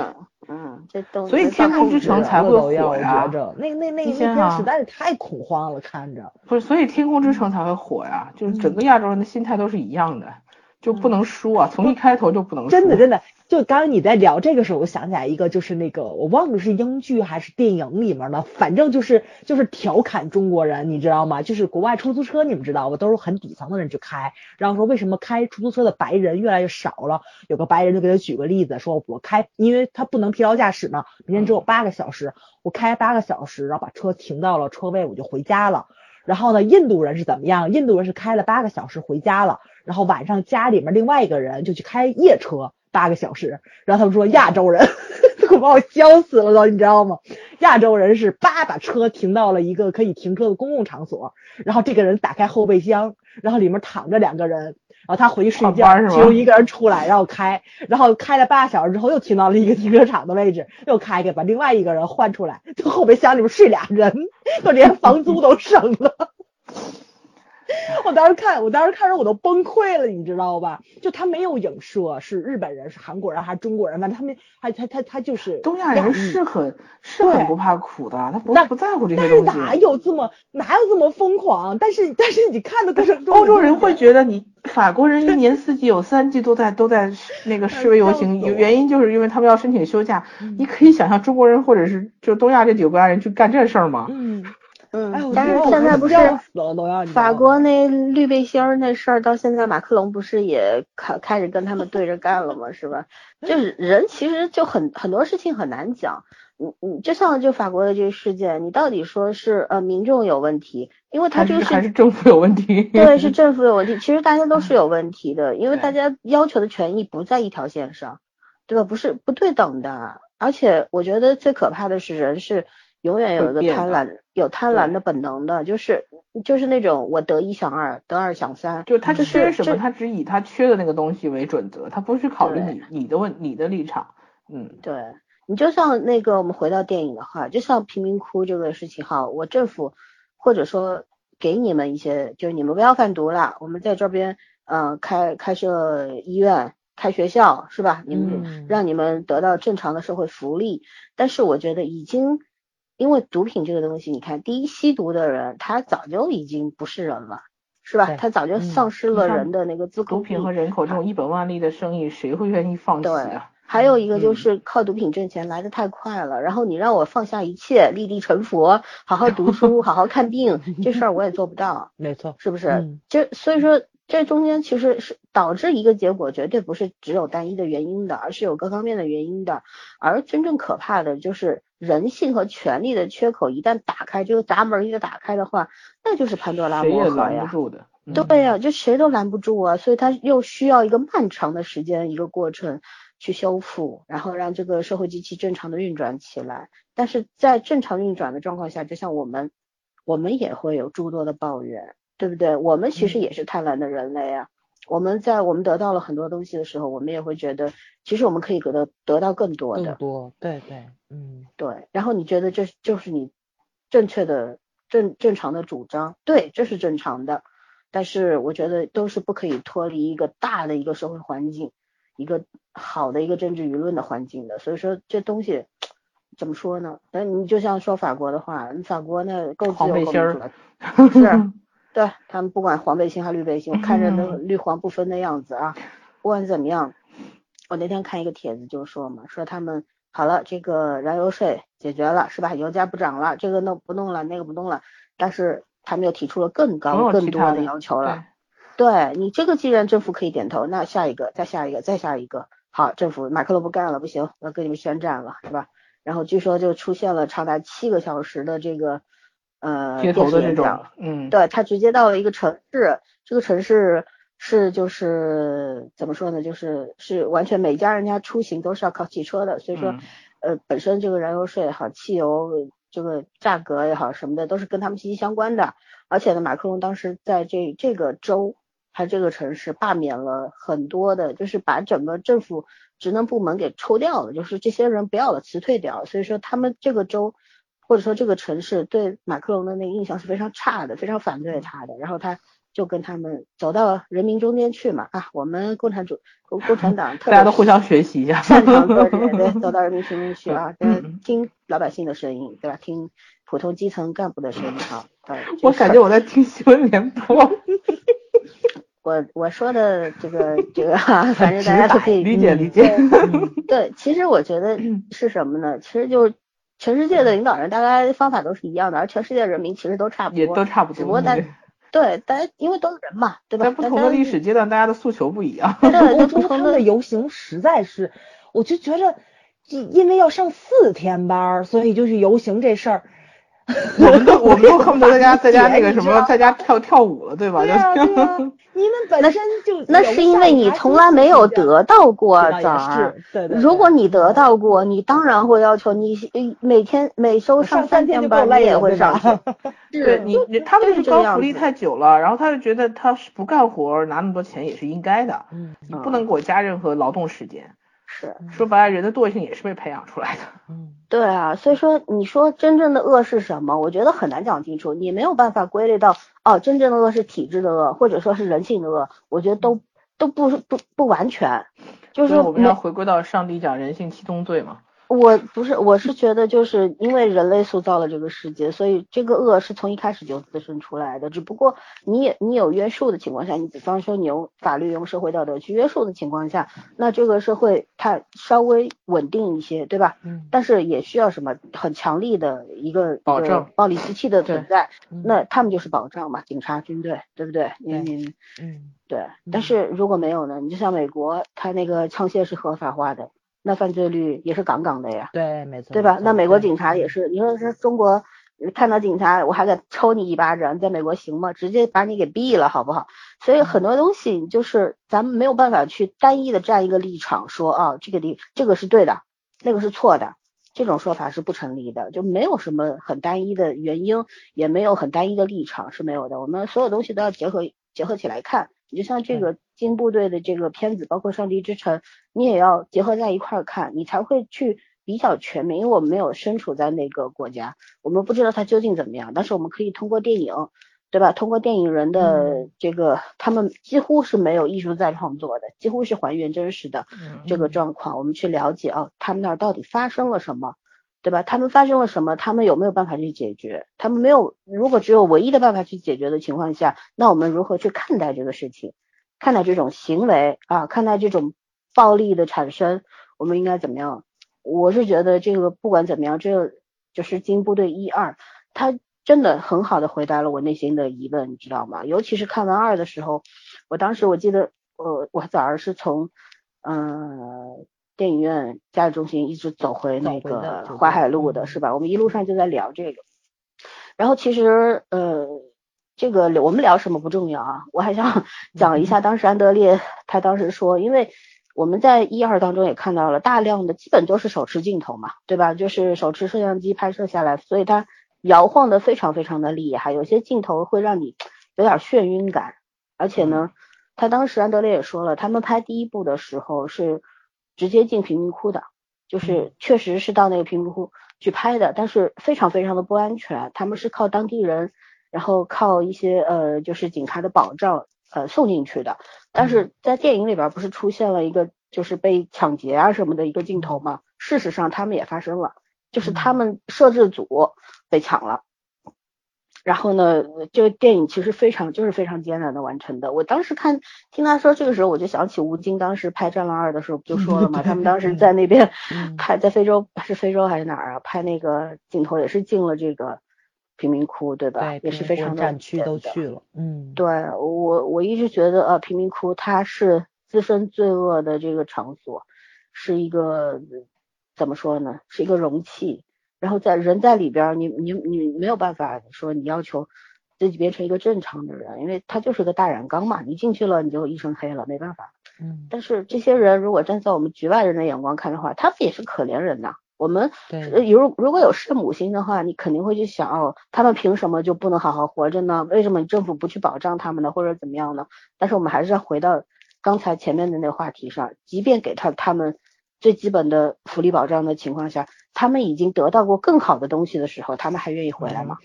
嗯，这都所以天空之城才会火呀那那那那你想想片实在是太恐慌了，看着。不是，所以天空之城才会火呀，就是整个亚洲人的心态都是一样的，就不能输啊，从一开头就不能输。真的真的，就刚刚你在聊这个时候，我想起来一个，就是那个我忘了是英剧还是电影里面的，反正就是就是调侃中国人，你知道吗？就是国外出租车，你们知道吧，都是很底层的人去开，然后说为什么开出租车的白人越来越少了？有个白人就给他举个例子，说我开，因为他不能疲劳驾驶嘛，每天只有八个小时，我开八个小时，然后把车停到了车位，我就回家了。然后呢，印度人是怎么样？印度人是开了八个小时回家了，然后晚上家里面另外一个人就去开夜车八个小时，然后他们说亚洲人，快把我笑死了都，你知道吗？亚洲人是叭把车停到了一个可以停车的公共场所，然后这个人打开后备箱，然后里面躺着两个人，然后他回去睡觉其中一个人出来，然后开，然后开了八个小时之后又停到了一个停车场的位置，又开开把另外一个人换出来，就后备箱里面睡俩人，就连房租都省了。我当时看，我当时看着我都崩溃了，你知道吧？就他没有影射是日本人、是韩国人还是中国人，反正他们还他他他就是东亚人是很是很不怕苦的，他不那不在乎这些但是东西。哪有这么哪有这么疯狂？但是但是你看的过程中，欧洲人会觉得你法国人一年四季有三季都在都在 那个示威游行，原因就是因为他们要申请休假。嗯你可以想象中国人或者是就东亚这几个国家人去干这事儿吗？嗯，嗯但是现在不是法国那绿背心儿那事儿，到现在马克龙不是也开开始跟他们对着干了吗？是吧？就是人其实就很很多事情很难讲。你你就像就法国的这个事件，你到底说是呃民众有问题，因为他还这个是还是政府有问题？对，是政府有问题。其实大家都是有问题的，因为大家要求的权益不在一条线上，对吧？不是不对等的。而且我觉得最可怕的是人是永远有一个贪婪，有贪婪的本能的，就是就是那种我得一想二，得二想三，就他就是缺什么，他只以他缺的那个东西为准则，他不去考虑你你的问你的立场。嗯，对你就像那个我们回到电影的话，就像贫民窟这个事情哈，我政府或者说给你们一些，就是你们不要贩毒了，我们在这边呃开开设医院，开学校是吧？你们嗯让你们得到正常的社会福利，但是我觉得已经因为毒品这个东西，你看，第一吸毒的人他早就已经不是人了，是吧？他早就嗯丧失了人的那个自控力毒品和。人口这种一本万利的生意，谁会愿意放弃对啊？还有一个就嗯是靠毒品挣钱来的太快了，然后你让我放下一切，立地成佛，好好读书，好好看病，这事儿我也做不到，没错，是不是？嗯这所以说这中间其实是导致一个结果，绝对不是只有单一的原因的，而是有各方面的原因的。而真正可怕的就是人性和权力的缺口一旦打开，这个闸门一旦打开的话，那就是潘多拉魔盒呀。拦不住的。嗯对呀、就谁都拦不住啊，所以他又需要一个漫长的时间，一个过程去修复，然后让这个社会机器正常的运转起来。但是在正常运转的状况下，就像我们，我们也会有诸多的抱怨，对不对？我们其实也是贪婪的人类啊。我们在我们得到了很多东西的时候，我们也会觉得，其实我们可以得到得到更多的。更多，对对，嗯对，然后你觉得这就是你正确的正正常的主张，对，这是正常的，但是我觉得都是不可以脱离一个大的一个社会环境，一个好的一个政治舆论的环境的，所以说这东西怎么说呢？那你就像说法国的话，法国那够自由够民主了，是，对他们不管黄背心还是绿背心，我看着那绿黄不分的样子啊，不管怎么样，我那天看一个帖子就说嘛，说他们好了，这个燃油税解决了是吧？油价不涨了，这个弄不弄了，那个不弄了，但是他们又提出了更高、更多的要求了。对你这个既然政府可以点头，那下一个，再下一个，再下一个，好，政府马克龙不干了，不行，我要跟你们宣战了，是吧？然后据说就出现了长达七个小时的这个呃街头的这种嗯，对他直接到了一个城市，这个城市是就是怎么说呢，就是是完全每家人家出行都是要靠汽车的，所以说、嗯。呃本身这个燃油税也好，汽油这个价格也好什么的都是跟他们息息相关的，而且呢，马克龙当时在这这个州他这个城市罢免了很多的，就是把整个政府职能部门给抽掉了，就是这些人不要了，辞退掉，所以说他们这个州。或者说这个城市对马克龙的那个印象是非常差的，非常反对他的，然后他就跟他们走到人民中间去嘛啊，我们共产主共共产党特别大家都互相学习一下。擅长做这个，对，走到人民群众去啊，听老百姓的声音，对吧？听普通基层干部的声音啊。对，我感觉我在听新闻联播，我我说的这个这个哈、反正大家都可以理解嗯理解。对，其实我觉得是什么呢？其实就是全世界的领导人大概方法都是一样的，而全世界人民其实都差不也多，都差不多。只不过大对对大家因为都是人嘛，对吧？在不同的历史阶段，大家的诉求不一样。对欧洲都不同的他们的游行实在是，我就觉着，因因为要上四天班儿，所以就去游行这事儿。我们都 我们都恨不得在家在家那个什么，在家跳跳舞了，对吧？就你们本身就那是因为你从来没有得到过对吧枣儿。也是，对对对如果你得到过，你当然会要求你呃每天每周上三天班，你也会上对你你他们就是高福利太久了，然后他就觉得他是不干活拿那么多钱也是应该的，嗯你不能给我加任何劳动时间。是，说白了，人的惰性也是被培养出来的。嗯对啊，所以说你说真正的恶是什么？我觉得很难讲清楚，你没有办法归类到哦，真正的恶是体制的恶，或者说是人性的恶，我觉得都都不是不不完全，就是我们要回归到上帝讲人性七宗罪嘛。我不是，我是觉得就是因为人类塑造了这个世界，所以这个恶是从一开始就滋生出来的。只不过你也你有约束的情况下，你比方说你用法律、用社会道德去约束的情况下，那这个社会它稍微稳定一些，对吧？嗯但是也需要什么很强力的一个保障暴力机器的存在，嗯那他们就是保障嘛，警察、军队，对不对？你对你嗯对，但是如果没有呢？你就像美国，它那个枪械是合法化的，那犯罪率也是杠杠的呀。对，没错，对吧？那美国警察也是，你说是中国看到警察，我还敢抽你一巴掌，你在美国行吗？直接把你给毙了，好不好？所以很多东西就是咱们没有办法去单一的站一个立场说啊，这个地这个是对的，那个是错的，这种说法是不成立的，就没有什么很单一的原因，也没有很单一的立场是没有的。我们所有东西都要结合结合起来看。你就像这个金部队的这个片子，包括《上帝之城》，你也要结合在一块儿看，你才会去比较全面。因为我们没有身处在那个国家，我们不知道它究竟怎么样，但是我们可以通过电影对吧？通过电影人的这个，他们几乎是没有艺术在创作的，几乎是还原真实的这个状况，我们去了解哦，他们那儿到底发生了什么，对吧？他们发生了什么？他们有没有办法去解决？他们没有，如果只有唯一的办法去解决的情况下，那我们如何去看待这个事情？看待这种行为啊，看待这种暴力的产生，我们应该怎么样？我是觉得这个不管怎么样，这就是金部队一二，他。真的很好的回答了我内心的疑问，你知道吗？尤其是看完二的时候，我当时我记得，呃，我早上是从，嗯，电影院嘉里中心一直走回那个淮海路的，是吧？我们一路上就在聊这个。然后其实，呃，这个我们聊什么不重要啊，我还想 讲一下当时安德烈他当时说，因为我们在一二当中也看到了大量的，基本都是手持镜头嘛，对吧？就是手持摄像机拍摄下来，所以他。摇晃的非常非常的厉害，有些镜头会让你有点眩晕感，而且呢，他当时安德烈也说了，他们拍第一部的时候是直接进贫民窟的，就是确实是到那个贫民窟去拍的，但是非常非常的不安全，他们是靠当地人，然后靠一些呃就是警察的保障呃送进去的，但是在电影里边不是出现了一个就是被抢劫啊什么的一个镜头吗？事实上他们也发生了。就是他们摄制组被抢了，然后呢，这个电影其实非常就是非常艰难的完成的。我当时看听他说这个时候，我就想起吴京当时拍《战狼二》的时候不就说了嘛，他们当时在那边拍在非洲是非洲还是哪儿啊？拍那个镜头也是进了这个贫民窟，对吧？也是非常战区都去了。嗯，对我我一直觉得呃贫民窟它是滋生罪恶的这个场所，是一个。怎么说呢？是一个容器，然后在人在里边，你你你没有办法说你要求自己变成一个正常的人，因为他就是个大染缸嘛，你进去了你就一身黑了，没办法。嗯。但是这些人如果站在我们局外人的眼光看的话，他们也是可怜人呐。我们如如果有圣母心的话，你肯定会去想哦，他们凭什么就不能好好活着呢？为什么政府不去保障他们呢？或者怎么样呢？但是我们还是要回到刚才前面的那个话题上，即便给他他们。最基本的福利保障的情况下，他们已经得到过更好的东西的时候，他们还愿意回来吗？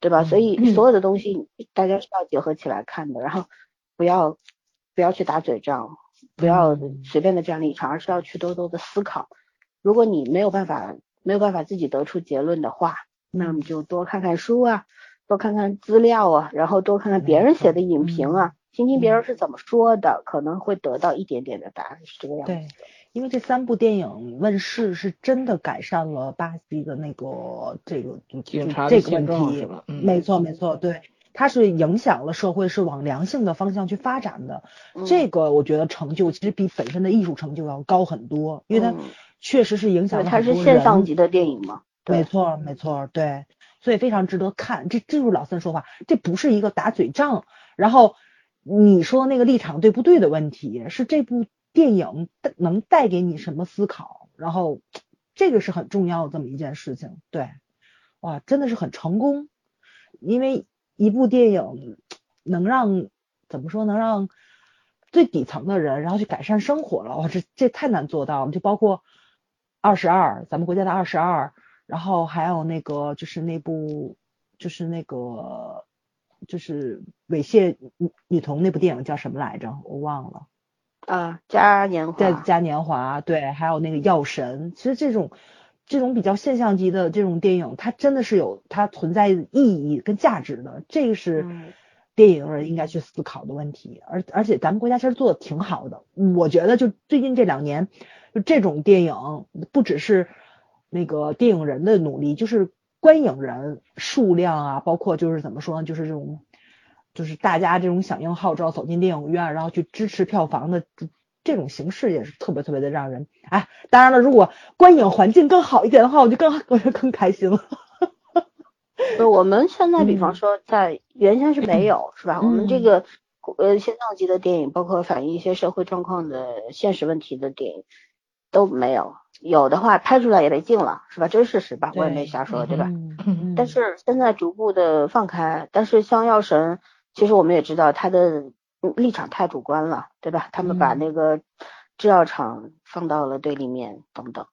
对吧？所以所有的东西大家是要结合起来看的，然后不要不要去打嘴仗，不要随便的站立场，而是要去多多的思考。如果你没有办法没有办法自己得出结论的话，那么就多看看书啊，多看看资料啊，然后多看看别人写的影评啊，听听别人是怎么说的，可能会得到一点点的答案，是这个样子。因为这三部电影问世是真的改善了巴西的那个这个警察这个问题，嗯，没错没错，对，它是影响了社会，是往良性的方向去发展的。这个我觉得成就其实比本身的艺术成就要高很多，因为它确实是影响了很多它是现象级的电影嘛，没错没错，对，所以非常值得看。这这就是老三说话，这不是一个打嘴仗，然后你说那个立场对不对的问题，是这部。电影能带给你什么思考？然后这个是很重要的这么一件事情，对，哇，真的是很成功。因为一部电影能让怎么说，能让最底层的人然后去改善生活了，哇，这这太难做到了。就包括二十二，咱们国家的二十二，然后还有那个就是那部就是那个就是猥亵女女童那部电影叫什么来着？我忘了。啊，嘉年华，嘉年华，对，还有那个药神，其实这种这种比较现象级的这种电影，它真的是有它存在意义跟价值的，这个是电影人应该去思考的问题。而而且咱们国家其实做的挺好的，我觉得就最近这两年，就这种电影不只是那个电影人的努力，就是观影人数量啊，包括就是怎么说呢，就是这种。就是大家这种响应号召走进电影院，然后去支持票房的这种形式也是特别特别的让人哎，当然了，如果观影环境更好一点的话，我就更 我就更开心了。不，我们现在比方说在原先是没有是吧？我们这个呃现象级的电影，包括反映一些社会状况的现实问题的电影都没有，有的话拍出来也被禁了是吧？这是事实吧？我也没瞎说对吧？但是现在逐步的放开，但是像药神。其实我们也知道他的立场太主观了，对吧？他们把那个制药厂放到了对立面等等，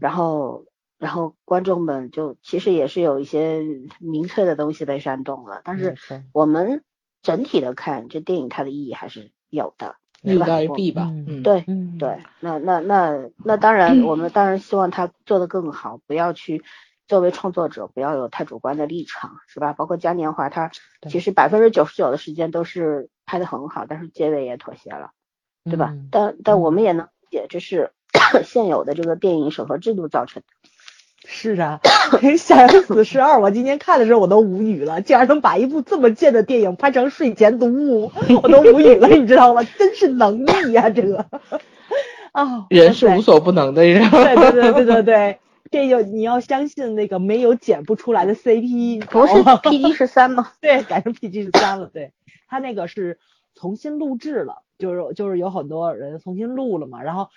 然后然后观众们就其实也是有一些明确的东西被煽动了，但是我们整体的看，这电影它的意义还是有的，利大于弊吧？嗯，对对，那那那那当然，我们当然希望他做得更好，不要去作为创作者不要有太主观的立场，是吧？包括嘉年华，他其实百分之九十九的时间都是拍的很好，但是结尾也妥协了，对吧？但但我们也能理解，这是 现有的这个电影审核制度造成的。是啊，《夏阳死十二》，我今天看的时候我都无语了，竟然能把一部这么贱的电影拍成睡前读物，我都无语了，你知道吗？真是能力呀，这个啊，人是无所不能的，对对对对对对，这就你要相信那个没有剪不出来的 CP，不是 PG 十三吗？对，改成 PG 十三了，对他那个是重新录制了，就是就是有很多人重新录了嘛，然后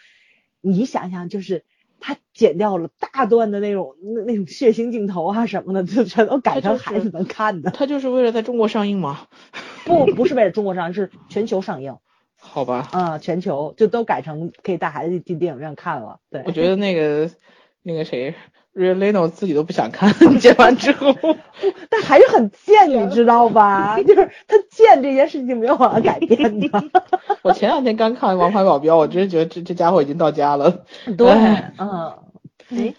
你想想就是。他剪掉了大段的那种那那种血腥镜头啊什么的，就全都改成孩子能看的。他就是为了在中国上映吗？不，不是为了中国上映，是全球上映。好吧。嗯，全球就都改成可以带孩子进电影院看了。对。我觉得那个那个谁。r e l e n o 自己都不想看，剪完之后，但还是很贱，你知道吧？就是他贱这件事情没有办法改变的。我前两天刚看完《王牌保镖》，我真是觉得这这家伙已经到家了。对，嗯，哎。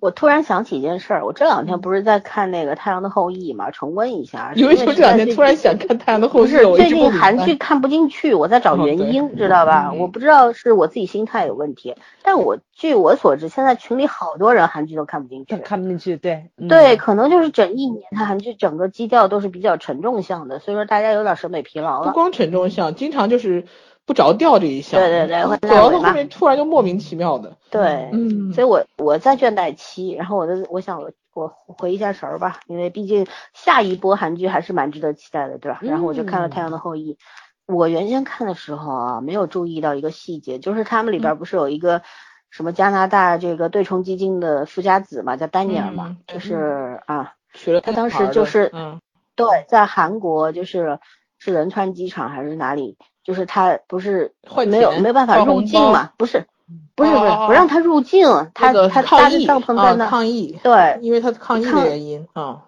我突然想起一件事儿，我这两天不是在看那个《太阳的后裔》嘛，重温一下。因为这两天突然想看《太阳的后裔》？不是最近韩剧看不进去，我在找原因，知道吧？我不知道是我自己心态有问题，但我据我所知，现在群里好多人韩剧都看不进去。看不进去，对对，可能就是整一年，它韩剧整个基调都是比较沉重向的，所以说大家有点审美疲劳了。不光沉重向，经常就是。不着调这一项，对对对，主要是后面突然就莫名其妙的，对，嗯，所以我我在倦怠期，然后我的我想我回一下神儿吧，因为毕竟下一波韩剧还是蛮值得期待的，对吧？然后我就看了《太阳的后裔》，我原先看的时候啊，没有注意到一个细节，就是他们里边不是有一个什么加拿大这个对冲基金的富家子嘛，叫丹尼尔嘛，就是啊，他当时就是，嗯，对，在韩国就是是仁川机场还是哪里？就是他不是没有没有办法入境嘛？不是，不是不是不让他入境，他他搭着帐篷在那抗议，对，因为他抗议的原因啊，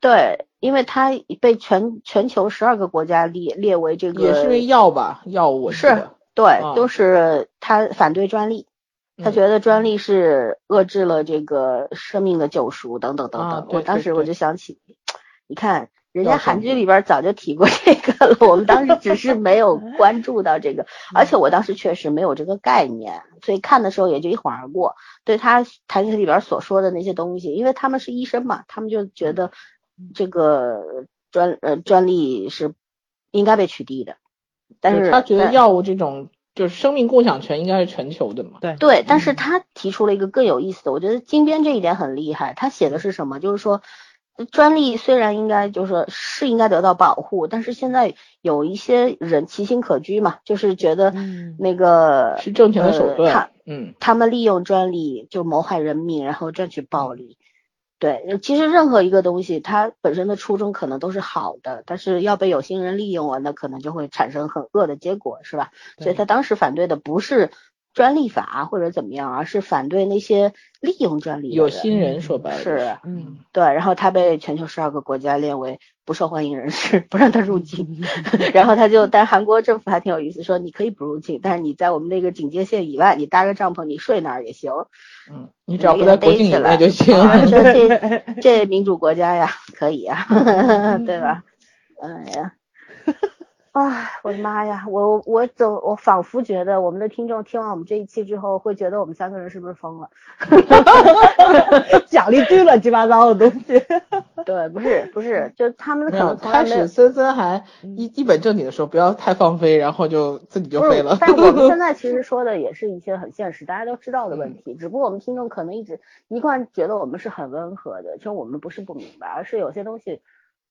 对，因为他被全全球十二个国家列列为这个也是因为药吧药物是，对，都是他反对专利，他觉得专利是遏制了这个生命的救赎等等等等。我当时我就想起，你看。人家韩剧里边早就提过这个了，我们当时只是没有 关注到这个，而且我当时确实没有这个概念，所以看的时候也就一晃而过。对他台词里边所说的那些东西，因为他们是医生嘛，他们就觉得这个专呃专利是应该被取缔的。但是他觉得药物这种就是生命共享权应该是全球的嘛？对对，但是他提出了一个更有意思的，我觉得金边这一点很厉害。他写的是什么？就是说。专利虽然应该就是是应该得到保护，但是现在有一些人其心可居嘛，就是觉得那个是挣钱的手段，他嗯，他们利用专利就谋害人民，然后赚取暴利。对，其实任何一个东西，它本身的初衷可能都是好的，但是要被有心人利用了，那可能就会产生很恶的结果，是吧？所以他当时反对的不是。专利法或者怎么样，而是反对那些利用专利有心人，说白了是，嗯，对。然后他被全球十二个国家列为不受欢迎人士，不让他入境。然后他就，但韩国政府还挺有意思，说你可以不入境，但是你在我们那个警戒线以外，你搭个帐篷，你睡哪儿也行。嗯，你只要不在国境以内就行。这 这民主国家呀，可以呀，对吧？哎呀。啊，我的妈呀！我我总我仿佛觉得我们的听众听完我们这一期之后，会觉得我们三个人是不是疯了？讲了一堆乱七八糟的东西。对，不是不是，就他们可能开始森森还一一本正经的说不要太放飞，然后就自己就飞了。但我们现在 其实说的也是一些很现实，大家都知道的问题，只不过我们听众可能一直一贯觉得我们是很温和的，其实我们不是不明白，而是有些东西。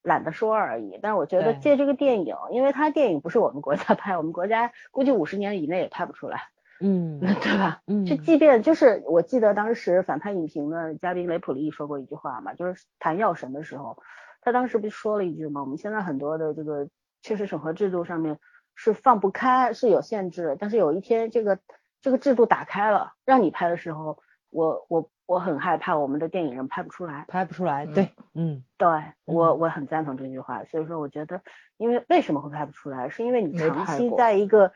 懒得说而已，但是我觉得借这个电影，因为它电影不是我们国家拍，我们国家估计五十年以内也拍不出来，嗯，对吧？嗯，就即便就是我记得当时反派影评的嘉宾雷普利说过一句话嘛，就是谈药神的时候，他当时不是说了一句嘛？我们现在很多的这个确实审核制度上面是放不开，是有限制，但是有一天这个这个制度打开了，让你拍的时候，我我我很害怕我们的电影人拍不出来。拍不出来，对，嗯，对我我很赞同这句话，所以说我觉得，因为为什么会拍不出来，是因为你长期在一个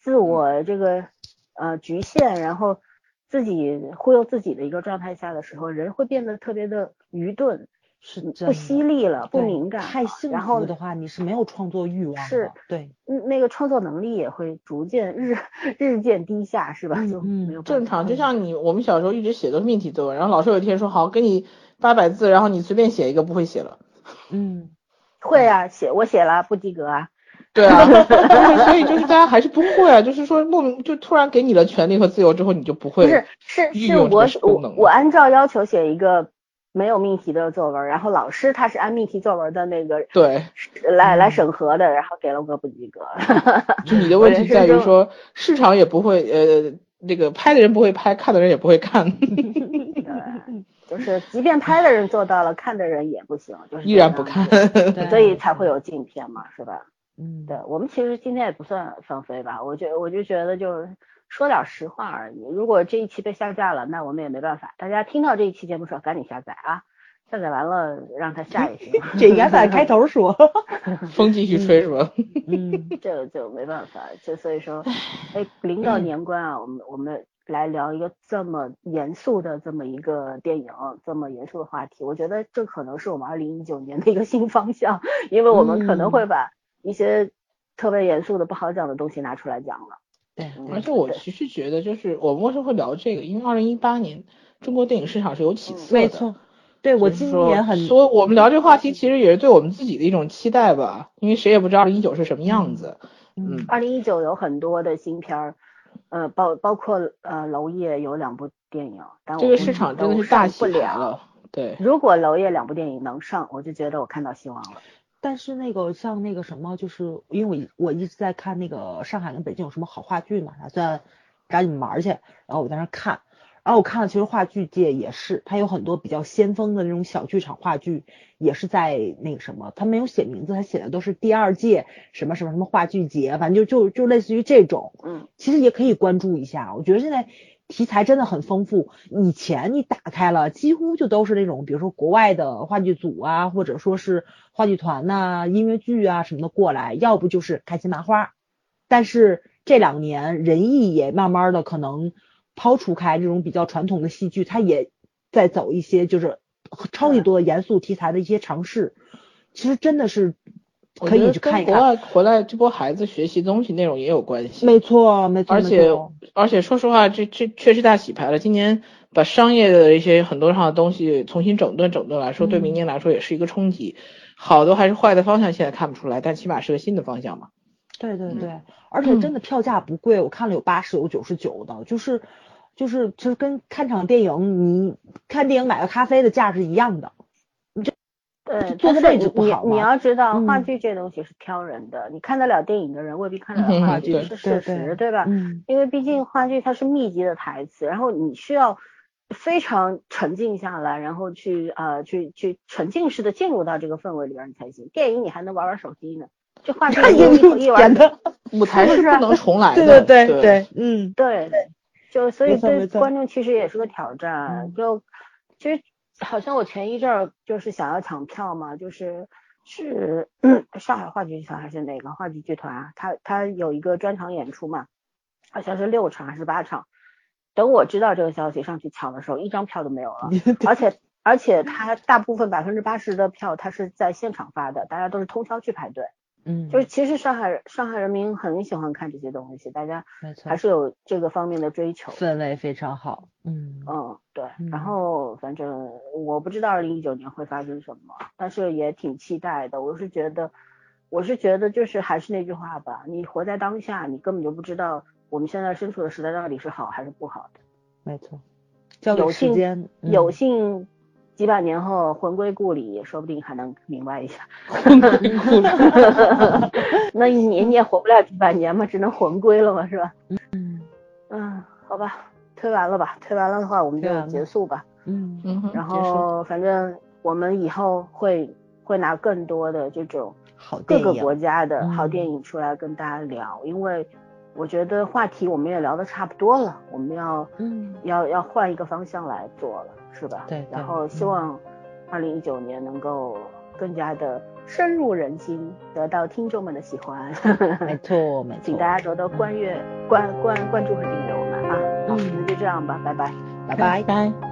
自我这个呃局限，然后自己忽悠自己的一个状态下的时候，人会变得特别的愚钝，不是真的犀利了，不敏感了，太幸然后福的话，你是没有创作欲望的，是对，嗯那个创作能力也会逐渐日日渐低下，是吧？就嗯嗯没有办法正常，就像你我们小时候一直写都是命题作文，然后老师有一天说好给你八百字，然后你随便写一个不会写了。嗯，会啊，写我写了不及格啊，对啊，所以就是大家还是不会啊，就是说莫名就突然给你了权利和自由之后，你就不会不是是是我我我按照要求写一个没有命题的作文，然后老师他是按命题作文的那个对，来来审核的，然后给了我个不及格。就你的 问题在于说市场也不会呃那个拍的人不会拍，看的人也不会看，对，就是即便拍的人做到了，看的人也不行，就是依然不看。所以才会有镜片嘛，是吧？嗯，对我们其实今天也不算放飞吧，我觉我就觉得就是说点实话而已。如果这一期被下架了，那我们也没办法。大家听到这一期节目的时候，赶紧下载啊！下载完了让它下一期。这应该在开头说，风继续吹是吧？嗯，这就没办法，就所以说，哎，临到年关啊，我们我们来聊一个这么严肃的这么一个电影，这么严肃的话题，我觉得这可能是我们二零一九年的一个新方向，因为我们可能会把一些特别严肃的不好讲的东西拿出来讲了。对，嗯而且我其实觉得，就是我们为什么会聊这个？因为二零一八年中国电影市场是有起色的，没错，对我今年很，所以我们聊这个话题，其实也是对我们自己的一种期待吧，因为谁也不知道二零一九是什么样子。嗯，二零一九有很多的新片儿，呃，包包括呃娄烨有两部电影，但我这个市场真的是大洗牌了。对，如果娄烨两部电影能上，我就觉得我看到希望了。但是那个像那个什么，就是因为我一我一直在看那个上海跟北京有什么好话剧嘛，打算赶紧玩儿去，然后我在那儿看，然后我看了，其实话剧界也是，它有很多比较先锋的那种小剧场话剧，也是在那个什么，它没有写名字，它写的都是第二届什么什么什么话剧节，反正就就就类似于这种，嗯，其实也可以关注一下。我觉得现在题材真的很丰富，以前你打开了，几乎就都是那种，比如说国外的话剧组啊，或者说是话剧团呐、音乐剧啊什么的过来，要不就是开心麻花。但是这两年仁义也慢慢的可能抛除开这种比较传统的戏剧，它也在走一些就是超级多的严肃题材的一些尝试。其实真的是可以去看一看。跟国外回来这波孩子学习东西内容也有关系。没错，没错，而且而且说实话，这这确实大洗牌了。今年把商业的一些很多上的东西重新整顿整顿来说，对嗯明年来说也是一个冲击。好的还是坏的方向现在看不出来，但起码是个新的方向嘛。嗯对对对，而且真的票价不贵，我看了有八十有九十九的，就是就是其实跟看场电影，你看电影买个咖啡的价是一样的。对，坐的位置但是你你不好嘛你要知道，嗯话剧这东西是挑人的，你看得了电影的人未必看得嗯了话剧，对是对事实，对对吧？嗯，因为毕竟话剧它是密集的台词，然后你需要非常沉静下来，然后去呃去去沉浸式的进入到这个氛围里边才行。电影你还能玩玩手机呢，就话剧看 你一一玩演的，舞台是不能重来对的。对对对，嗯，对，就所以对观众其实也是个挑战。嗯就其实好像我前一阵儿就是想要抢票嘛，就是是、嗯、上海话剧团还是哪个话剧剧团啊？他他有一个专场演出嘛，好像是六场还是八场。等我知道这个消息上去抢的时候，一张票都没有了，而且而且他大部分百分之八十的票他是在现场发的，大家都是通宵去排队。嗯，就是其实上海人上海人民很喜欢看这些东西，大家还，是有这个方面的追求。氛围非常好，嗯嗯，对。嗯然后反正我不知道二零一九年会发生什么，但是也挺期待的。我是觉得，我是觉得就是还是那句话吧，你活在当下，你根本就不知道我们现在身处的时代到底是好还是不好的。没错，交给有幸时间，嗯有幸几百年后魂归故里，说不定还能明白一下。那你你也活不了几百年嘛，只能魂归了嘛，是吧？嗯嗯，好吧，推完了吧？推完了的话，我们就结束吧。嗯嗯，然后反正我们以后会会拿更多的这种好各个国家的好嗯电影出来跟大家聊，因为我觉得话题我们也聊得差不多了，我们要嗯要要换一个方向来做了，是吧？对对然后希望二零一九年能够更加的深入人心，得到听众们的喜欢。没错没错，请大家多多关阅、关关关注和订阅我们啊。好，嗯那就这样吧，拜拜。拜拜。拜。